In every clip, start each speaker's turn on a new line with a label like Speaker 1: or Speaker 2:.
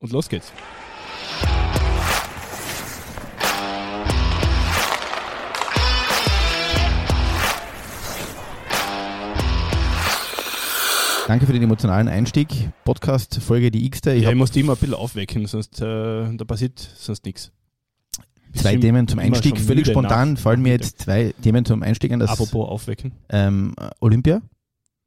Speaker 1: Und los geht's.
Speaker 2: Danke für den emotionalen Einstieg. Podcast, Folge die X-te.
Speaker 1: Ich, ja, ich muss die immer ein bisschen aufwecken, sonst äh, da passiert sonst nichts.
Speaker 2: zwei Themen zum Einstieg. Völlig spontan fallen mir jetzt zwei Themen zum Einstieg an. Das,
Speaker 1: Apropos aufwecken.
Speaker 2: ähm, Olympia,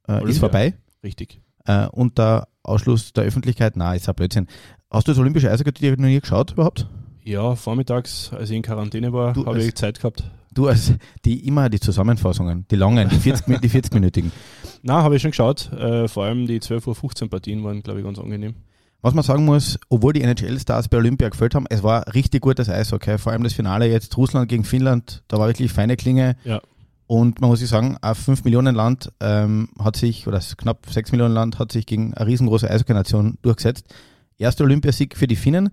Speaker 2: äh,
Speaker 1: Olympia.
Speaker 2: ist vorbei.
Speaker 1: Richtig.
Speaker 2: Äh, und der Ausschluss der Öffentlichkeit, na, ist ein Blödsinn. Hast du das Olympische Eishockey-Turnier geschaut überhaupt?
Speaker 1: Ja, vormittags, als ich in Quarantäne war, habe
Speaker 2: als-
Speaker 1: ich Zeit gehabt.
Speaker 2: Du, also die immer die Zusammenfassungen, die langen, die 40, Mi- die 40-minütigen.
Speaker 1: Na, habe ich schon geschaut. Äh, vor allem die 12.15 Uhr Partien waren, glaube ich, ganz angenehm.
Speaker 2: Was man sagen muss, obwohl die NHL-Stars bei Olympia gefällt haben, es war richtig gutes Eishockey. Vor allem das Finale jetzt Russland gegen Finnland, da war wirklich feine Klinge.
Speaker 1: Ja.
Speaker 2: Und man muss sich sagen, ein 5 Millionen Land ähm, hat sich, oder knapp 6 Millionen Land hat sich gegen eine riesengroße Eishockey-Nation durchgesetzt. Erster Olympiasieg für die Finnen.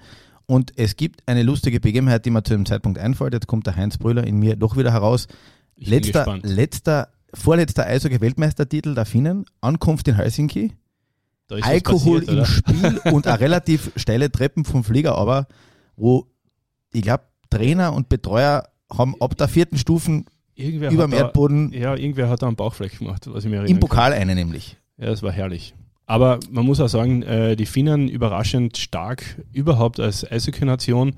Speaker 2: Und es gibt eine lustige Begebenheit, die mir zu dem Zeitpunkt einfällt. Jetzt kommt der Heinz Brüller in mir doch wieder heraus.
Speaker 1: Ich
Speaker 2: Letzter, letzter, vorletzter Eishockey-Weltmeistertitel der Finnen, Ankunft in Helsinki. Alkohol
Speaker 1: passiert,
Speaker 2: im? Spiel und eine relativ steile Treppen vom Flieger, aber wo ich glaube, Trainer und Betreuer haben ab der vierten Stufen
Speaker 1: Irgendwer
Speaker 2: über dem
Speaker 1: da,
Speaker 2: Erdboden
Speaker 1: Ja, irgendwer hat da einen Bauchfleck gemacht, was ich mir
Speaker 2: im
Speaker 1: erinnere.
Speaker 2: Pokal eine nämlich.
Speaker 1: Ja, das war herrlich. Aber man muss auch sagen, äh, die Finnen überraschend stark überhaupt als Eishockey-Nation.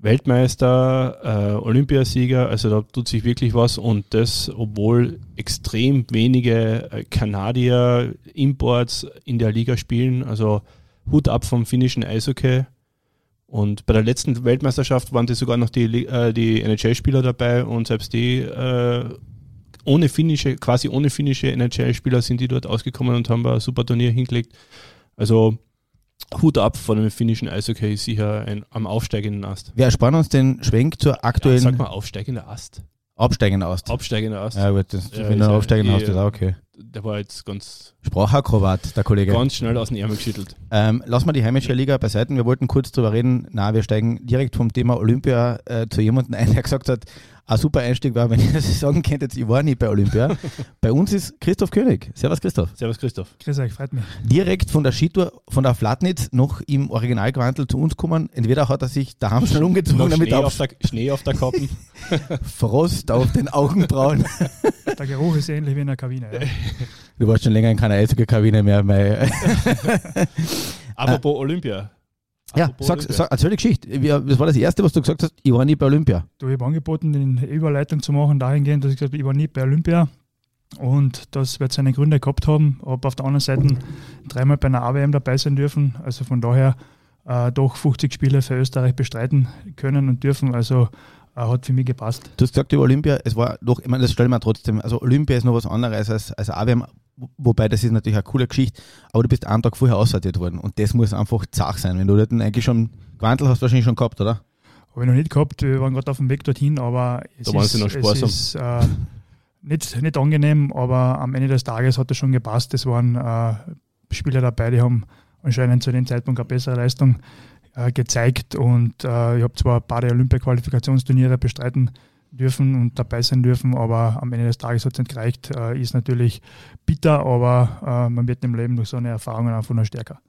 Speaker 1: Weltmeister, äh, Olympiasieger, also da tut sich wirklich was und das, obwohl extrem wenige äh, Kanadier Imports in der Liga spielen. Also Hut ab vom finnischen Eishockey. Und bei der letzten Weltmeisterschaft waren die sogar noch die, äh, die NHL-Spieler dabei und selbst die äh, ohne finnische, quasi ohne finnische NHL-Spieler sind die dort ausgekommen und haben ein super Turnier hingelegt. Also Hut ab vor dem finnischen Eishockey, sicher ein, am aufsteigenden Ast.
Speaker 2: Wir ersparen uns den Schwenk zur
Speaker 1: Ja,
Speaker 2: aktuellen
Speaker 1: sag mal aufsteigender Ast.
Speaker 2: absteigenden Ast.
Speaker 1: Aufsteigender Ast.
Speaker 2: Ja gut, das,
Speaker 1: Ja,
Speaker 2: wenn
Speaker 1: ist
Speaker 2: du
Speaker 1: ja
Speaker 2: aufsteigenden
Speaker 1: eh-
Speaker 2: hast, ist auch okay.
Speaker 1: Der war jetzt ganz,
Speaker 2: Sprachakrobat, der Kollege.
Speaker 1: ganz schnell aus dem Ärmel geschüttelt.
Speaker 2: Ähm, lass mal die heimische Liga beiseite. Wir wollten kurz drüber reden. Na, wir steigen direkt vom Thema Olympia äh, zu jemandem ein, der gesagt hat, ein super Einstieg war, wenn ihr das sagen könntet, ich war nie bei Olympia. bei uns ist Christoph König. Servus Christoph.
Speaker 1: Servus Christoph.
Speaker 3: Grüß euch, freut mich.
Speaker 2: Direkt von der Skitour, von der Flatnitz noch im Originalgewandel zu uns kommen. Entweder hat er sich daheim schnell umgezogen, damit
Speaker 1: Schnee
Speaker 2: er
Speaker 1: auf, der, Schnee auf der Kappen.
Speaker 2: Frost auf den Augenbrauen.
Speaker 3: Der Geruch ist ähnlich wie in der Kabine. Ja.
Speaker 2: Du warst schon länger in keiner Eishockey-Kabine mehr. Mei.
Speaker 1: Apropos Olympia.
Speaker 2: Ja,
Speaker 1: Apropos
Speaker 2: sag, erzähl die Geschichte. Das war das Erste, was du gesagt hast. Ich war nie bei Olympia.
Speaker 3: Du, ich habe angeboten, die Überleitung zu machen, dahingehend, dass ich gesagt habe, ich war nie bei Olympia. Und das wird seine Gründe gehabt haben. Habe auf der anderen Seite dreimal bei einer AWM dabei sein dürfen. Also von daher äh, doch 50 Spiele für Österreich bestreiten können und dürfen. Also äh, hat für mich gepasst.
Speaker 2: Du hast gesagt über Olympia, es war doch, ich meine, das stellen wir trotzdem, also Olympia ist noch was anderes als, als AWM, wobei das ist natürlich eine coole Geschichte, aber du bist einen Tag vorher aussortiert worden und das muss einfach zach sein. Wenn du dort eigentlich schon, Quantel hast du wahrscheinlich schon gehabt, oder?
Speaker 3: Habe ich noch nicht gehabt. Wir waren gerade auf dem Weg dorthin, aber es
Speaker 1: Da waren
Speaker 3: ist,
Speaker 1: sie noch
Speaker 3: es
Speaker 1: sparsam.
Speaker 3: ist äh, nicht, nicht angenehm, aber am Ende des Tages hat es schon gepasst. Es waren äh, Spieler dabei, die haben anscheinend zu dem Zeitpunkt eine bessere Leistung äh, gezeigt und äh, ich habe zwar ein paar der Olympia-Qualifikationsturniere bestreiten dürfen und dabei sein dürfen, aber am Ende des Tages hat es nicht gereicht. Äh, ist natürlich bitter, aber äh, man wird im Leben durch so eine Erfahrung einfach noch stärker.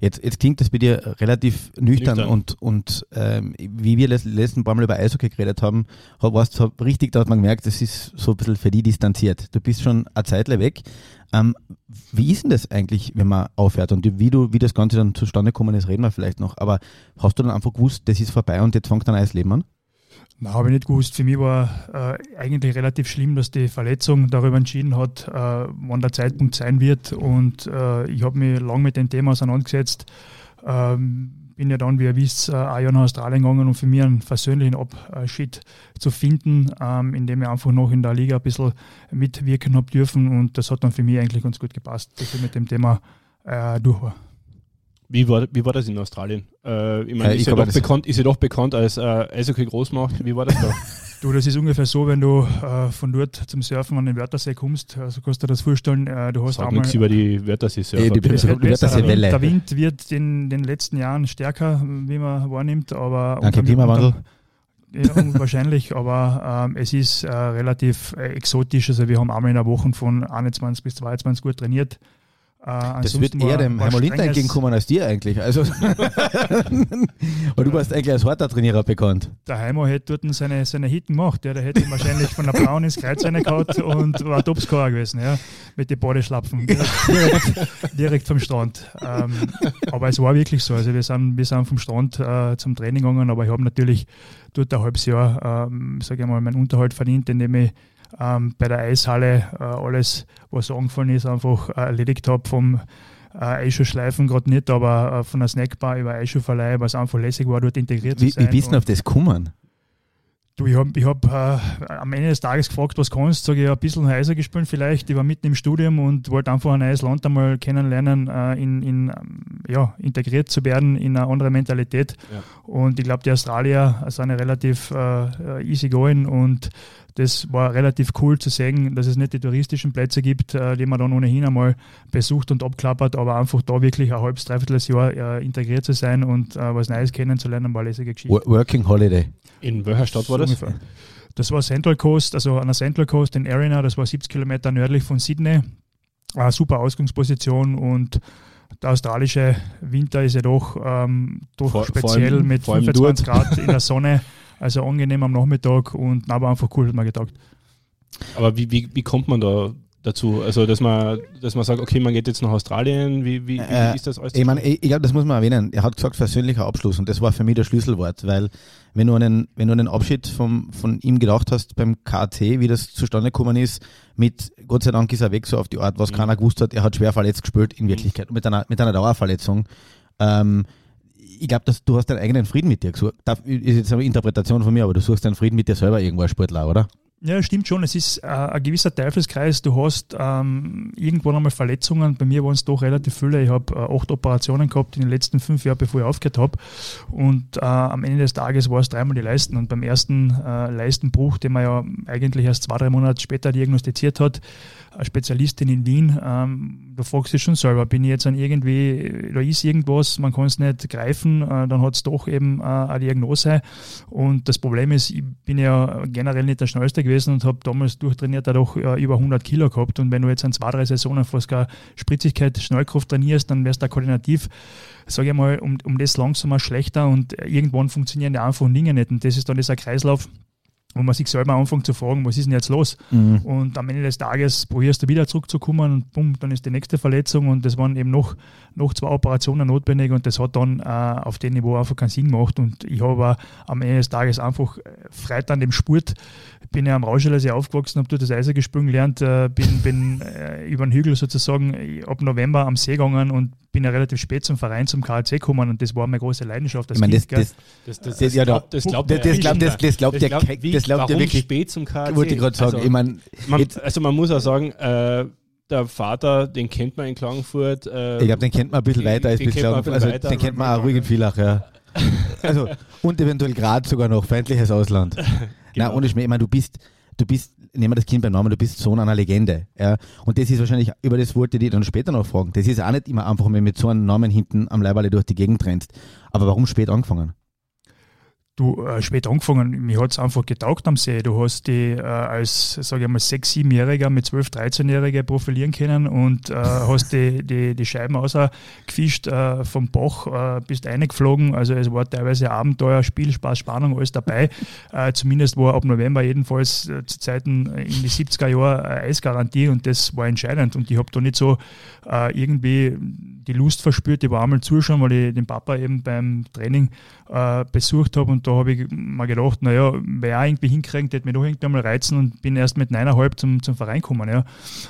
Speaker 2: Jetzt, jetzt klingt das bei dir relativ nüchtern,
Speaker 1: Nüchtern.
Speaker 2: und, und ähm, wie wir das letzten paar Mal über Eishockey geredet haben, warst du richtig, da hat man gemerkt, das ist so ein bisschen für die distanziert. Du bist schon eine Zeit weg. Ähm, wie ist denn das eigentlich, wenn man aufhört und wie, du, wie das Ganze dann zustande gekommen ist, reden wir vielleicht noch. Aber hast du dann einfach gewusst, das ist vorbei und jetzt fängt dein neues Leben an?
Speaker 3: Na, habe ich nicht gewusst. Für mich war äh, eigentlich relativ schlimm, dass die Verletzung darüber entschieden hat, äh, wann der Zeitpunkt sein wird. Und äh, ich habe mich lange mit dem Thema auseinandergesetzt. Ähm, bin ja dann, wie ihr wisst, äh, ein Jahr nach Australien gegangen, um für mich einen persönlichen Abschied zu finden, ähm, indem ich einfach noch in der Liga ein bisschen mitwirken habe dürfen. Und das hat dann für mich eigentlich ganz gut gepasst, dass ich mit dem Thema äh, durch war.
Speaker 1: Wie war, wie war das in Australien? Äh, ich meine,
Speaker 2: Äh, ich
Speaker 1: ist, ja doch
Speaker 2: das-
Speaker 1: bekannt, ist ja doch bekannt als äh, Eishockey-Großmacht. Wie war das da?
Speaker 3: Du, das ist ungefähr so, wenn du äh, von dort zum Surfen an den Wörthersee kommst, also kannst du dir das vorstellen, äh, du hast
Speaker 1: Sag
Speaker 3: einmal
Speaker 1: nichts über die Wörthersee-Surfer.
Speaker 2: Eh, die
Speaker 1: bitte.
Speaker 3: Es wird
Speaker 2: Wird das
Speaker 3: besser.
Speaker 2: eine Welle?
Speaker 3: Der Wind wird in den letzten Jahren stärker, wie man wahrnimmt, aber
Speaker 2: Danke, Klimawandel.
Speaker 3: Ja, wahrscheinlich, aber ähm, es ist äh, relativ äh, exotisch. Also wir haben einmal in der Woche von 21 bis 22 Uhr trainiert.
Speaker 2: Äh, das wird eher dem Heimo Lindner entgegenkommen als dir eigentlich. Also, weil du warst eigentlich als harter Trainierer bekannt.
Speaker 3: Der Heimo hätte dort seine, seine Hitten gemacht. Ja. Der hätte ihn wahrscheinlich von der Blauen ins Kreuz gehabt und war Topscorer gewesen. Ja. Mit den Badeschlapfen. Direkt, direkt vom Strand. Ähm, aber es war wirklich so. Also wir sind, wir sind vom Strand äh, zum Training gegangen, aber ich habe natürlich dort ein halbes Jahr, ähm, sage ich mal, meinen Unterhalt verdient, indem ich ähm, bei der Eishalle äh, alles, was angefallen ist, einfach äh, erledigt habe vom äh, Eischuhschleifen gerade nicht, aber äh, von der Snackbar über Eischuhverleih, was einfach lässig war, dort integriert
Speaker 2: wie,
Speaker 3: zu sein.
Speaker 2: Wie bist du auf das gekommen?
Speaker 3: Du, ich habe ich hab, äh, am Ende des Tages gefragt, was kannst du? Sage ich, ein bisschen heiser gespielt vielleicht. Ich war mitten im Studium und wollte einfach ein neues Land einmal kennenlernen, äh, in, in, ja, integriert zu werden in eine andere Mentalität. Ja. Und ich glaube, die Australier sind relativ äh, easy going und das war relativ cool zu sehen, dass es nicht die touristischen Plätze gibt, äh, die man dann ohnehin einmal besucht und abklappert, aber einfach da wirklich ein halbes, dreiviertel Jahr äh, integriert zu sein und äh, was Neues kennenzulernen, war eine lässige
Speaker 2: Geschichte. Working Holiday.
Speaker 1: In welcher Stadt war das? Ungefähr.
Speaker 3: Das war Central Coast, also an der Central Coast in Arena, das war 70 Kilometer nördlich von Sydney. Eine super Ausgangsposition und der australische Winter ist ja doch, ähm, doch vor, speziell vor allem, mit 25 Grad in der Sonne. Also angenehm am Nachmittag und aber einfach cool, hat man gedacht.
Speaker 1: Aber wie, wie, wie kommt man da dazu? Also, dass man, dass man sagt, okay, man geht jetzt nach Australien, wie, wie, wie
Speaker 2: äh, ist das alles? Ich meine, ich, ich glaube, das muss man erwähnen. Er hat gesagt, persönlicher Abschluss und das war für mich das Schlüsselwort, weil wenn du einen, wenn du einen Abschied vom, von ihm gedacht hast beim KT, wie das zustande gekommen ist, mit Gott sei Dank ist er weg so auf die Art, was mhm. keiner gewusst hat, er hat schwer verletzt gespielt in Wirklichkeit, mhm. mit einer, mit einer Dauerverletzung. Ähm, ich glaube, du hast deinen eigenen Frieden mit dir gesucht. Das ist jetzt eine Interpretation von mir, aber du suchst deinen Frieden mit dir selber irgendwo als Sportler, oder?
Speaker 3: Ja, stimmt schon. Es ist äh, ein gewisser Teufelskreis. Du hast ähm, irgendwann einmal Verletzungen. Bei mir waren es doch relativ viele. Ich habe äh, acht Operationen gehabt in den letzten fünf Jahren, bevor ich aufgehört habe. Und äh, am Ende des Tages war es dreimal die Leisten. Und beim ersten äh, Leistenbruch, den man ja eigentlich erst zwei, drei Monate später diagnostiziert hat, Spezialistin in Wien, ähm, da fragst du dich schon selber, bin ich jetzt an irgendwie, da ist irgendwas, man kann es nicht greifen, äh, dann hat es doch eben äh, eine Diagnose. Und das Problem ist, ich bin ja generell nicht der Schnellste gewesen und habe damals durchtrainiert, auch äh, über 100 Kilo gehabt. Und wenn du jetzt an zwei, drei Saisonen fast keine Spritzigkeit, Schnellkraft trainierst, dann wärst du da koordinativ, sage ich mal, um, um das langsamer schlechter und irgendwann funktionieren die einfachen Dinge nicht. Und das ist dann dieser Kreislauf, wo man sich selber anfängt zu fragen, was ist denn jetzt los? Mhm. Und am Ende des Tages probierst du wieder zurückzukommen und bumm, dann ist die nächste Verletzung und das waren eben noch, noch zwei Operationen notwendig und das hat dann äh, auf dem Niveau einfach keinen Sinn gemacht und ich habe am Ende des Tages einfach Freude an dem Sport bin ja am Rauschelersee aufgewachsen, habe dort das Eisen gesprungen gelernt, äh, bin, bin äh, über den Hügel sozusagen ab November am See gegangen und bin ja relativ spät zum Verein, zum KLC gekommen und das war meine große Leidenschaft.
Speaker 2: Das, ich meine, das, das, das, das, das, glaubt, das glaubt das, das, glaubt, das, das glaubt der, das glaubt der wirklich
Speaker 1: spät zum KLC.
Speaker 2: Wollte ich gerade sagen. Also,
Speaker 1: ich
Speaker 2: mein,
Speaker 1: man, also man muss auch sagen, äh, der Vater, den kennt man in Klagenfurt.
Speaker 2: Äh, ich glaube, den kennt man ein bisschen weiter als bis Klagenfurt. Also, weiter, den kennt man auch ruhig in Villach, ja. Also, und eventuell gerade sogar noch feindliches Ausland. Genau. Nein, ohne Schmäh, ich meine, du bist, du bist, nehmen wir das Kind beim Namen, du bist Sohn einer Legende. Ja? Und das ist wahrscheinlich, über das wollte ich dann später noch fragen. Das ist auch nicht immer einfach, wenn du mit so einem Namen hinten am Leiberle durch die Gegend rennst. Aber warum spät angefangen?
Speaker 3: Du äh, spät angefangen, mir hat es einfach getaugt am See. Du hast die äh, als, sage ich mal, 6-, 7-Jähriger mit 12-, 13-Jähriger profilieren können und äh, hast die, die, die Scheiben rausgefischt äh, vom Bach, äh, bist eingeflogen. Also es war teilweise Abenteuer, Spiel, Spaß, Spannung, alles dabei. Äh, zumindest war ab November jedenfalls äh, zu Zeiten in die 70er Jahre Eisgarantie und das war entscheidend. Und ich habe da nicht so äh, irgendwie die Lust verspürt, ich war einmal zuschauen, weil ich den Papa eben beim Training äh, besucht habe und da habe ich mir gedacht, naja, wer irgendwie hinkriegen, hätte mich noch irgendwie einmal reizen und bin erst mit neuneinhalb zum, zum Verein gekommen. Ja.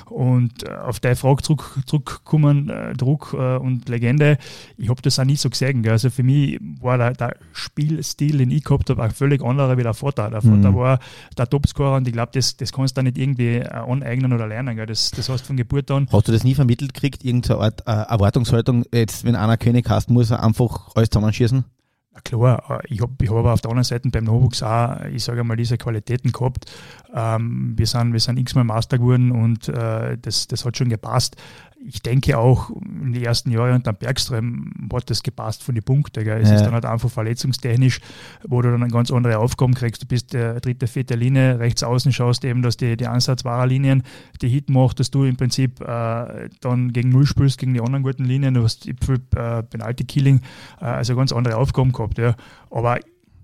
Speaker 3: Und äh, auf deine Frage zurück, zurückkommen, äh, Druck äh, und Legende, ich habe das auch nie so gesehen. Gell. Also für mich war der, der Spielstil, den ich gehabt habe, auch völlig anderer wie der Vater. Der Vater mhm. war der Topscorer und ich glaube, das, das kannst du nicht irgendwie aneignen oder lernen. Gell. Das, das hast du von Geburt an.
Speaker 2: Hast du das nie vermittelt gekriegt, irgendeine Art äh, Erwartungshaltung, jetzt wenn einer König hast, muss er einfach alles zusammenschießen?
Speaker 3: Klar, ich habe ich hab auf der anderen Seite beim Nachwuchs auch, ich sage mal, diese Qualitäten gehabt. Ähm, wir, sind, wir sind x-mal Master geworden und äh, das, das hat schon gepasst ich denke auch in den ersten Jahren unter Bergström hat das gepasst von den Punkten. Gell. Es ja. ist dann halt einfach verletzungstechnisch, wo du dann eine ganz andere Aufgaben kriegst. Du bist der dritte, vierte Linie, rechts außen schaust eben, dass die, die ansatzbaren Linien die Hit macht, dass du im Prinzip äh, dann gegen Null spielst, gegen die anderen guten Linien. Du hast äh, Penalty-Killing, äh, also ganz andere Aufgaben gehabt. Ja. Aber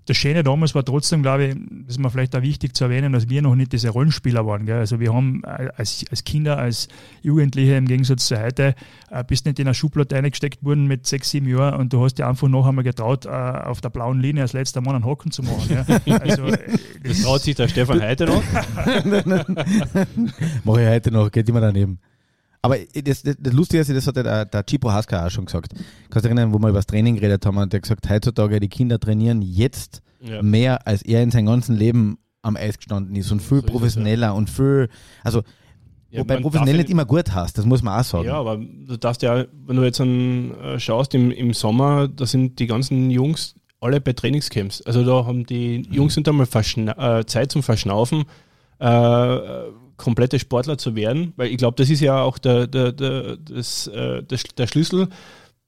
Speaker 3: das Schöne damals war trotzdem, glaube ich, das ist mir vielleicht auch wichtig zu erwähnen, dass wir noch nicht diese Rollenspieler waren. Gell? Also wir haben äh, als, als Kinder, als Jugendliche im Gegensatz zu heute, äh, bist nicht in eine Schublade eingesteckt worden mit sechs, sieben Jahren und du hast dir einfach noch einmal getraut, äh, auf der blauen Linie als letzter Mann einen Hocken zu machen. Gell? Also,
Speaker 1: das, das traut sich der Stefan heute noch?
Speaker 2: Mache ich heute noch, geht immer daneben. Aber das, das, das Lustige ist, das hat der, der Chipo Haska auch schon gesagt. Kannst du erinnern, wo wir über das Training geredet haben und der gesagt, heutzutage die Kinder trainieren jetzt ja. mehr, als er in seinem ganzen Leben am Eis gestanden ist und viel so professioneller es, ja. und viel, also ja, wobei professionell nicht immer gut hast, das muss man auch sagen.
Speaker 1: Ja, aber du darfst ja, wenn du jetzt an, äh, schaust, im, im Sommer, da sind die ganzen Jungs alle bei Trainingscamps. Also da haben die Jungs sind einmal äh, Zeit zum Verschnaufen. Äh, komplette Sportler zu werden, weil ich glaube, das ist ja auch der, der, der, das, äh, der, der Schlüssel.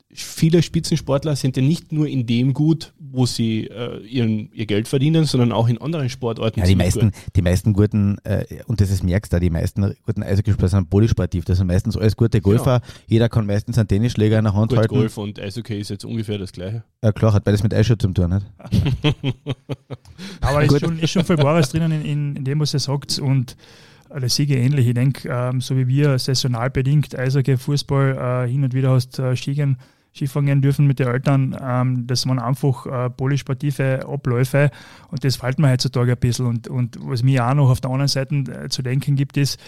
Speaker 1: Viele Spitzensportler sind ja nicht nur in dem gut, wo sie äh, ihren, ihr Geld verdienen, sondern auch in anderen Sportarten.
Speaker 2: Ja, die meisten, die meisten guten, äh, und das ist merkst du, die meisten guten Eishockeyspieler sind polysportiv. Das sind meistens alles gute Golfer. Genau. Jeder kann meistens einen Tennisschläger in der Hand Gut, halten.
Speaker 1: Golf und Eishockey ist jetzt ungefähr das Gleiche.
Speaker 2: Ja, klar, hat beides mit Eishockey zu tun. Nicht?
Speaker 3: Aber ist schon, ist schon viel Wahres drinnen in, in, in dem, was ihr sagt. Und alle Siege ähnlich. Ich denke, ähm, so wie wir saisonal bedingt Eishockey, Fußball äh, hin und wieder hast äh, Skigen, Skifahren gehen dürfen mit den Eltern, ähm, das waren einfach äh, polysportive Abläufe und das fällt mir heutzutage ein bisschen. Und, und was mir auch noch auf der anderen Seite äh, zu denken gibt, ist,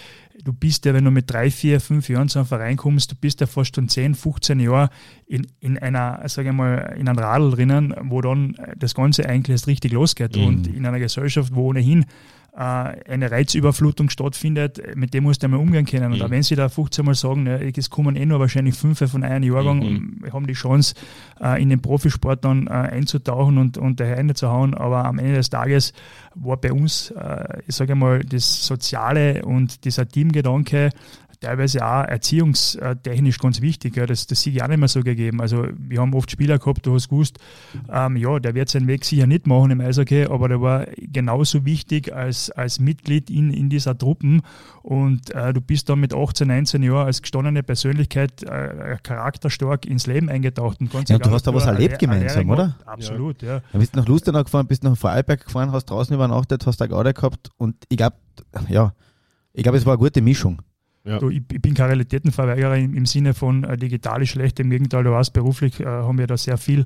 Speaker 3: du bist ja, wenn du mit drei, vier, fünf Jahren zu einem Verein kommst, du bist ja fast schon 10, 15 Jahre in, in einer, sage ich mal, in einem Radl drinnen, wo dann das Ganze eigentlich erst richtig losgeht. Mhm. Und in einer Gesellschaft, wo ohnehin äh, eine Reizüberflutung stattfindet, mit dem musst du einmal umgehen können. Und mhm. auch wenn sie da 15 Mal sagen, ne, es kommen eh nur wahrscheinlich fünf von einem Jahrgang, mhm. haben die Chance, äh, in den Profisport dann äh, einzutauchen und, und daher zu hauen. Aber am Ende des Tages war bei uns, ich sage mal, das Soziale und dieser Teamgedanke teilweise auch erziehungstechnisch ganz wichtig. Ja. Das, das sehe ich auch nicht mehr so gegeben. Also wir haben oft Spieler gehabt, du hast gewusst, ähm, ja, der wird seinen Weg sicher nicht machen im Eishockey, aber der war genauso wichtig als, als Mitglied in, in dieser Truppen und äh, du bist dann mit 18, 19 Jahren als gestandene Persönlichkeit äh, charakterstark ins Leben eingetaucht. Und
Speaker 2: ja, und du hast da was erlebt gemeinsam, oder?
Speaker 3: Absolut, ja. ja.
Speaker 2: Du bist nach Lustenau gefahren, bist nach Vorarlberg gefahren, hast draußen übernachtet, hast da Garde gehabt und ich glaube, ja, ich glaube, es war eine gute Mischung.
Speaker 3: Ja. Du, ich, ich, bin kein Realitätenverweigerer im, im Sinne von äh, digital ist schlecht. Im Gegenteil, du weißt, beruflich äh, haben wir da sehr viel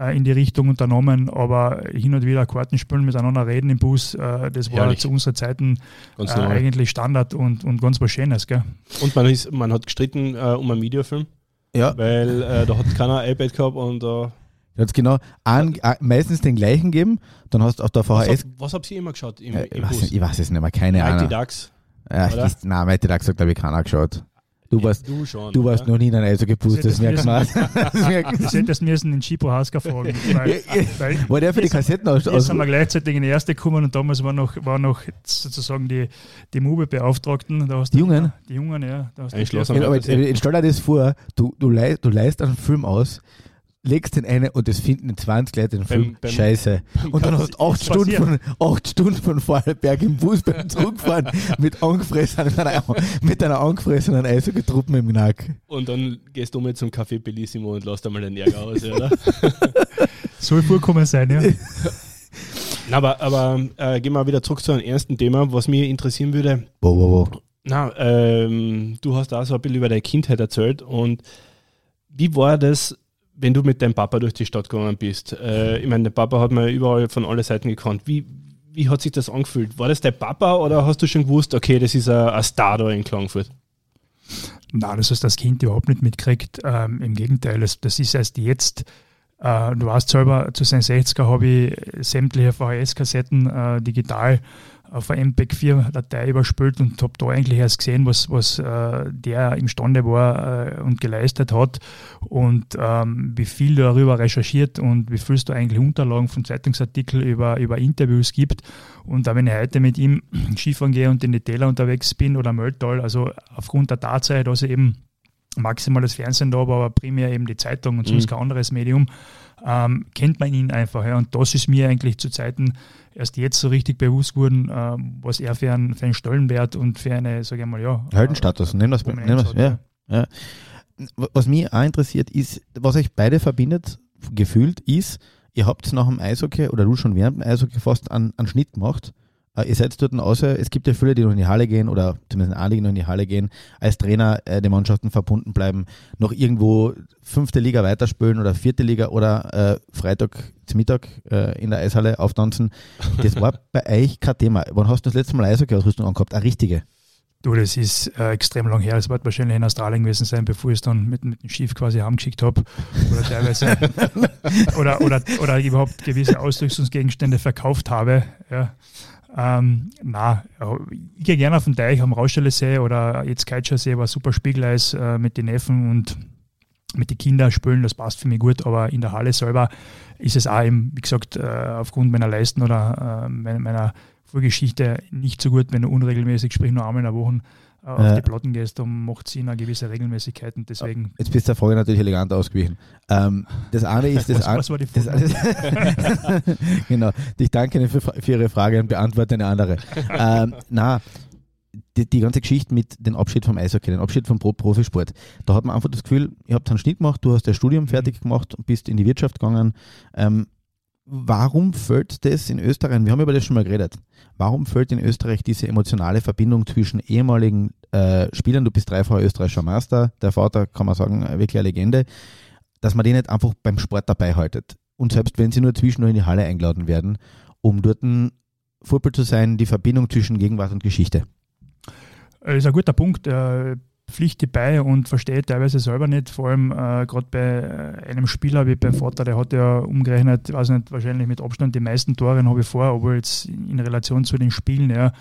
Speaker 3: äh, in die Richtung unternommen, aber hin und wieder Karten spielen, miteinander reden im Bus, äh, das war Herrlich. zu unserer Zeiten äh, eigentlich Standard und, und ganz was Schönes. Gell?
Speaker 1: Und man, ist, man hat gestritten äh, um einen Videofilm, ja. weil da hat keiner iPad gehabt und da
Speaker 2: Ganz genau. Ein, meistens den gleichen geben, dann hast du auf der VHS. Was, hab,
Speaker 1: was habt ihr immer geschaut? Im,
Speaker 2: im ich, weiß, ich, weiß, es nicht mehr, keine Mighty Ahnung.
Speaker 1: Ducks.
Speaker 2: Ja, ich, nein, Mighty Ducks hat, glaube ich, keiner geschaut. Du warst, du schon, du warst noch nie in ein Eis gepustet, das merkst
Speaker 3: du. Das hättest müssen den Chipo Haska fragen. Weil,
Speaker 2: weil war der für die Kassetten aus?
Speaker 3: Jetzt sind wir gleichzeitig in die erste gekommen und damals war noch, war noch sozusagen die, die Mube-Beauftragten.
Speaker 2: Die Jungen?
Speaker 3: Die Jungen, ja. Da
Speaker 2: hast du ja, aber jetzt, stell dir das vor, du, du, leist, du leist einen Film aus, legst den eine und es finden 20 Leute den Film beim, scheiße. und dann hast du 8 Stunden, von, acht Stunden von Vorarlberg im Bus beim Zurückfahren mit angefressenen, mit einer angefressenen Eishockey-Truppen im Nack.
Speaker 1: Und dann gehst du mal zum Café Bellissimo und lässt einmal den Ärger aus, oder?
Speaker 3: Soll vorkommen sein, ja.
Speaker 1: Na, aber aber äh, gehen wir wieder zurück zu einem ersten Thema, was mich interessieren würde.
Speaker 2: Wo, wo, wo?
Speaker 1: Na, ähm, du hast auch so ein bisschen über deine Kindheit erzählt und wie war das wenn du mit deinem Papa durch die Stadt gegangen bist, äh, ich meine, der Papa hat man überall von allen Seiten gekannt. Wie, wie hat sich das angefühlt? War das dein Papa oder hast du schon gewusst, okay, das ist ein, ein Star da in Klagenfurt?
Speaker 3: Nein, das hast das Kind überhaupt nicht mitgekriegt. Ähm, Im Gegenteil, das, das, ist erst jetzt. Äh, du weißt selber, zu seinen 60er habe ich sämtliche VHS-Kassetten äh, digital auf eine MPEG-4-Datei überspült und habe da eigentlich erst gesehen, was, was äh, der imstande war äh, und geleistet hat und ähm, wie viel darüber recherchiert und wie viel es da eigentlich Unterlagen von Zeitungsartikeln über, über Interviews gibt. Und da wenn ich heute mit ihm Skifahren gehe und in die Täler unterwegs bin oder Mölltal, also aufgrund der Tatsache, dass er eben maximal das Fernsehen da war, aber primär eben die Zeitung und sonst mhm. kein anderes Medium, ähm, kennt man ihn einfach. Ja. Und das ist mir eigentlich zu Zeiten erst jetzt so richtig bewusst geworden, ähm, was er für einen, für einen Stellenwert und für eine, sage ich mal, ja.
Speaker 2: Heldenstatus, nehmen wir es. Ja, ja. Was mich auch interessiert ist, was euch beide verbindet, gefühlt, ist, ihr habt nach dem Eishockey oder du schon während dem Eishockey fast einen, einen Schnitt gemacht äh, ihr seid dort außer, es gibt ja viele, die noch in die Halle gehen oder zumindest einige noch in die Halle gehen, als Trainer äh, den Mannschaften verbunden bleiben, noch irgendwo fünfte Liga weiterspielen oder vierte Liga oder äh, Freitag zum Mittag äh, in der Eishalle auftanzen. Das war bei euch kein Thema. Wann hast du das letzte Mal Eishockey-Ausrüstung angehabt? Eine richtige?
Speaker 3: Du, das ist äh, extrem lang her. Es wird wahrscheinlich in Australien gewesen sein, bevor ich es dann mit, mit dem Schiff quasi heimgeschickt habe. Oder teilweise oder, oder, oder überhaupt gewisse Ausrüstungsgegenstände verkauft habe. Ja. Ähm, na, ich gehe gerne auf den Teich am Rausstellesee oder jetzt Keitschersee war super Spiegeleis äh, mit den Neffen und mit den Kindern spielen, das passt für mich gut, aber in der Halle selber ist es auch eben, wie gesagt, äh, aufgrund meiner Leisten oder äh, meiner Vorgeschichte nicht so gut, wenn du unregelmäßig, sprich nur einmal in der Woche auf ja. die Platten gehst, dann macht Sinn eine gewisse Regelmäßigkeit und deswegen.
Speaker 2: Jetzt bist du der Frage natürlich elegant ausgewichen. Ähm, das eine ist das
Speaker 3: was, was war die Frage?
Speaker 2: genau. Ich danke Ihnen für, für, Ihre Frage und beantworte eine andere. ähm, na, die, die, ganze Geschichte mit dem Abschied vom Eishockey, den Abschied vom Pro Profisport, da hat man einfach das Gefühl, ihr habt einen Schnitt gemacht, du hast das Studium fertig gemacht und bist in die Wirtschaft gegangen. Ähm, warum fällt das in Österreich, wir haben über das schon mal geredet, warum fällt in Österreich diese emotionale Verbindung zwischen ehemaligen äh, Spielern, du bist dreifacher österreichischer Master, der Vater, kann man sagen, wirklich eine Legende, dass man die nicht einfach beim Sport dabei haltet. Und selbst wenn sie nur zwischendurch in die Halle eingeladen werden, um dort ein Vorbild zu sein, die Verbindung zwischen Gegenwart und Geschichte.
Speaker 3: Das ist ein guter Punkt. Äh, Pflichte bei und verstehe teilweise selber nicht, vor allem äh, gerade bei äh, einem Spieler wie beim Vater, der hat ja umgerechnet, weiß nicht, wahrscheinlich mit Abstand die meisten Tore habe ich vor, obwohl jetzt in Relation zu den Spielen, ja,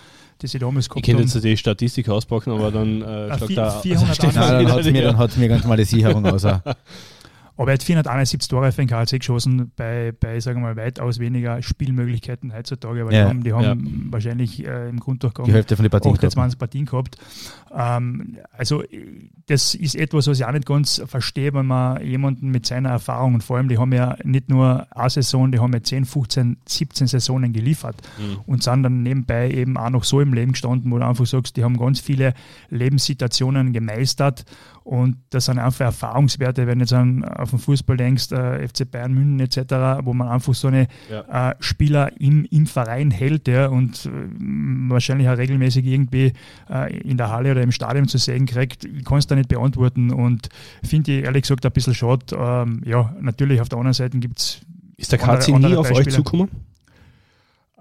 Speaker 3: die sie damals
Speaker 1: gehabt Ich kenne jetzt die Statistik auspacken, aber dann
Speaker 3: äh, schlagt da 400
Speaker 2: Nein, dann hat es mir, mir ganz mal die Sicherung aus.
Speaker 3: Aber er hat 471 Tore für den KLC geschossen, bei, bei sagen wir mal, weitaus weniger Spielmöglichkeiten heutzutage. Aber ja, die haben, die haben ja. wahrscheinlich äh, im Grunddurchgang
Speaker 2: die Hälfte von den Partien
Speaker 3: 28 Partien gehabt. Ähm, also das ist etwas, was ich auch nicht ganz verstehe, wenn man jemanden mit seiner Erfahrung und vor allem, die haben ja nicht nur eine Saison, die haben ja 10, 15, 17 Saisonen geliefert mhm. und sind dann nebenbei eben auch noch so im Leben gestanden, wo du einfach sagst, die haben ganz viele Lebenssituationen gemeistert und das sind einfach Erfahrungswerte, wenn du jetzt an, auf den Fußball denkst, äh, FC Bayern München etc., wo man einfach so eine ja. äh, Spieler im, im Verein hält ja, und äh, wahrscheinlich auch regelmäßig irgendwie äh, in der Halle oder im Stadion zu sehen kriegt, ich kann es da nicht beantworten und finde ich ehrlich gesagt ein bisschen schade. Ähm, ja, natürlich auf der anderen Seite gibt es.
Speaker 1: Ist der KC nie auf Beispiele. euch zukommen?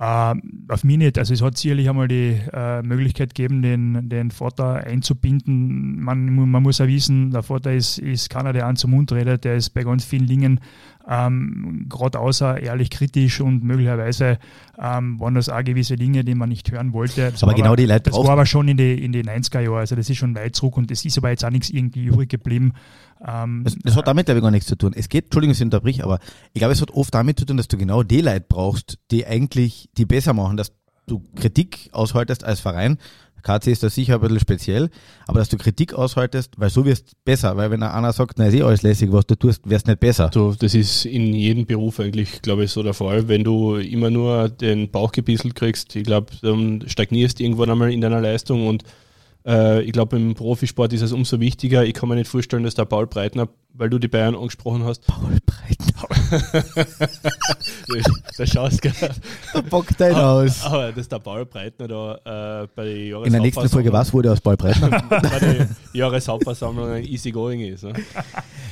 Speaker 3: Uh, auf mich nicht. Also es hat sicherlich einmal die uh, Möglichkeit gegeben, den, den Vater einzubinden. Man, man muss auch wissen, der Vater ist, ist keiner, der an zum Mund redet, der ist bei ganz vielen Dingen ähm, gerade außer ehrlich kritisch und möglicherweise ähm, waren das auch gewisse Dinge, die man nicht hören wollte.
Speaker 2: Das aber genau die Leute
Speaker 3: Das war aber schon in die, in die 90er Jahre, also das ist schon weit zurück und es ist aber jetzt auch nichts irgendwie übrig geblieben.
Speaker 2: Ähm, das, das, hat damit, glaube ich, gar nichts zu tun. Es geht, Entschuldigung, ich unterbrich, aber ich glaube, es hat oft damit zu tun, dass du genau die Leute brauchst, die eigentlich die besser machen, dass du Kritik aushaltest als Verein, KC ist da sicher ein bisschen speziell, aber dass du Kritik aushaltest, weil so wirst du besser, weil wenn einer sagt, na ist eh alles lässig, was du tust, wirst nicht besser.
Speaker 1: Du, das ist in jedem Beruf eigentlich, glaube ich, so der Fall. Wenn du immer nur den Bauch gebisselt kriegst, ich glaube, dann stagnierst irgendwann einmal in deiner Leistung und äh, ich glaube, im Profisport ist es umso wichtiger. Ich kann mir nicht vorstellen, dass der Paul Breitner, weil du die Bayern angesprochen hast.
Speaker 2: Paul Breitner.
Speaker 1: da schaust du
Speaker 2: Da bockt dein aus.
Speaker 1: Aber dass der Paul Breitner da äh, bei der
Speaker 2: Jahreshauptversammlung. In der nächsten Folge, was wurde aus Paul Breitner?
Speaker 1: bei der Jahreshauptversammlung ein easygoing ist. Ne?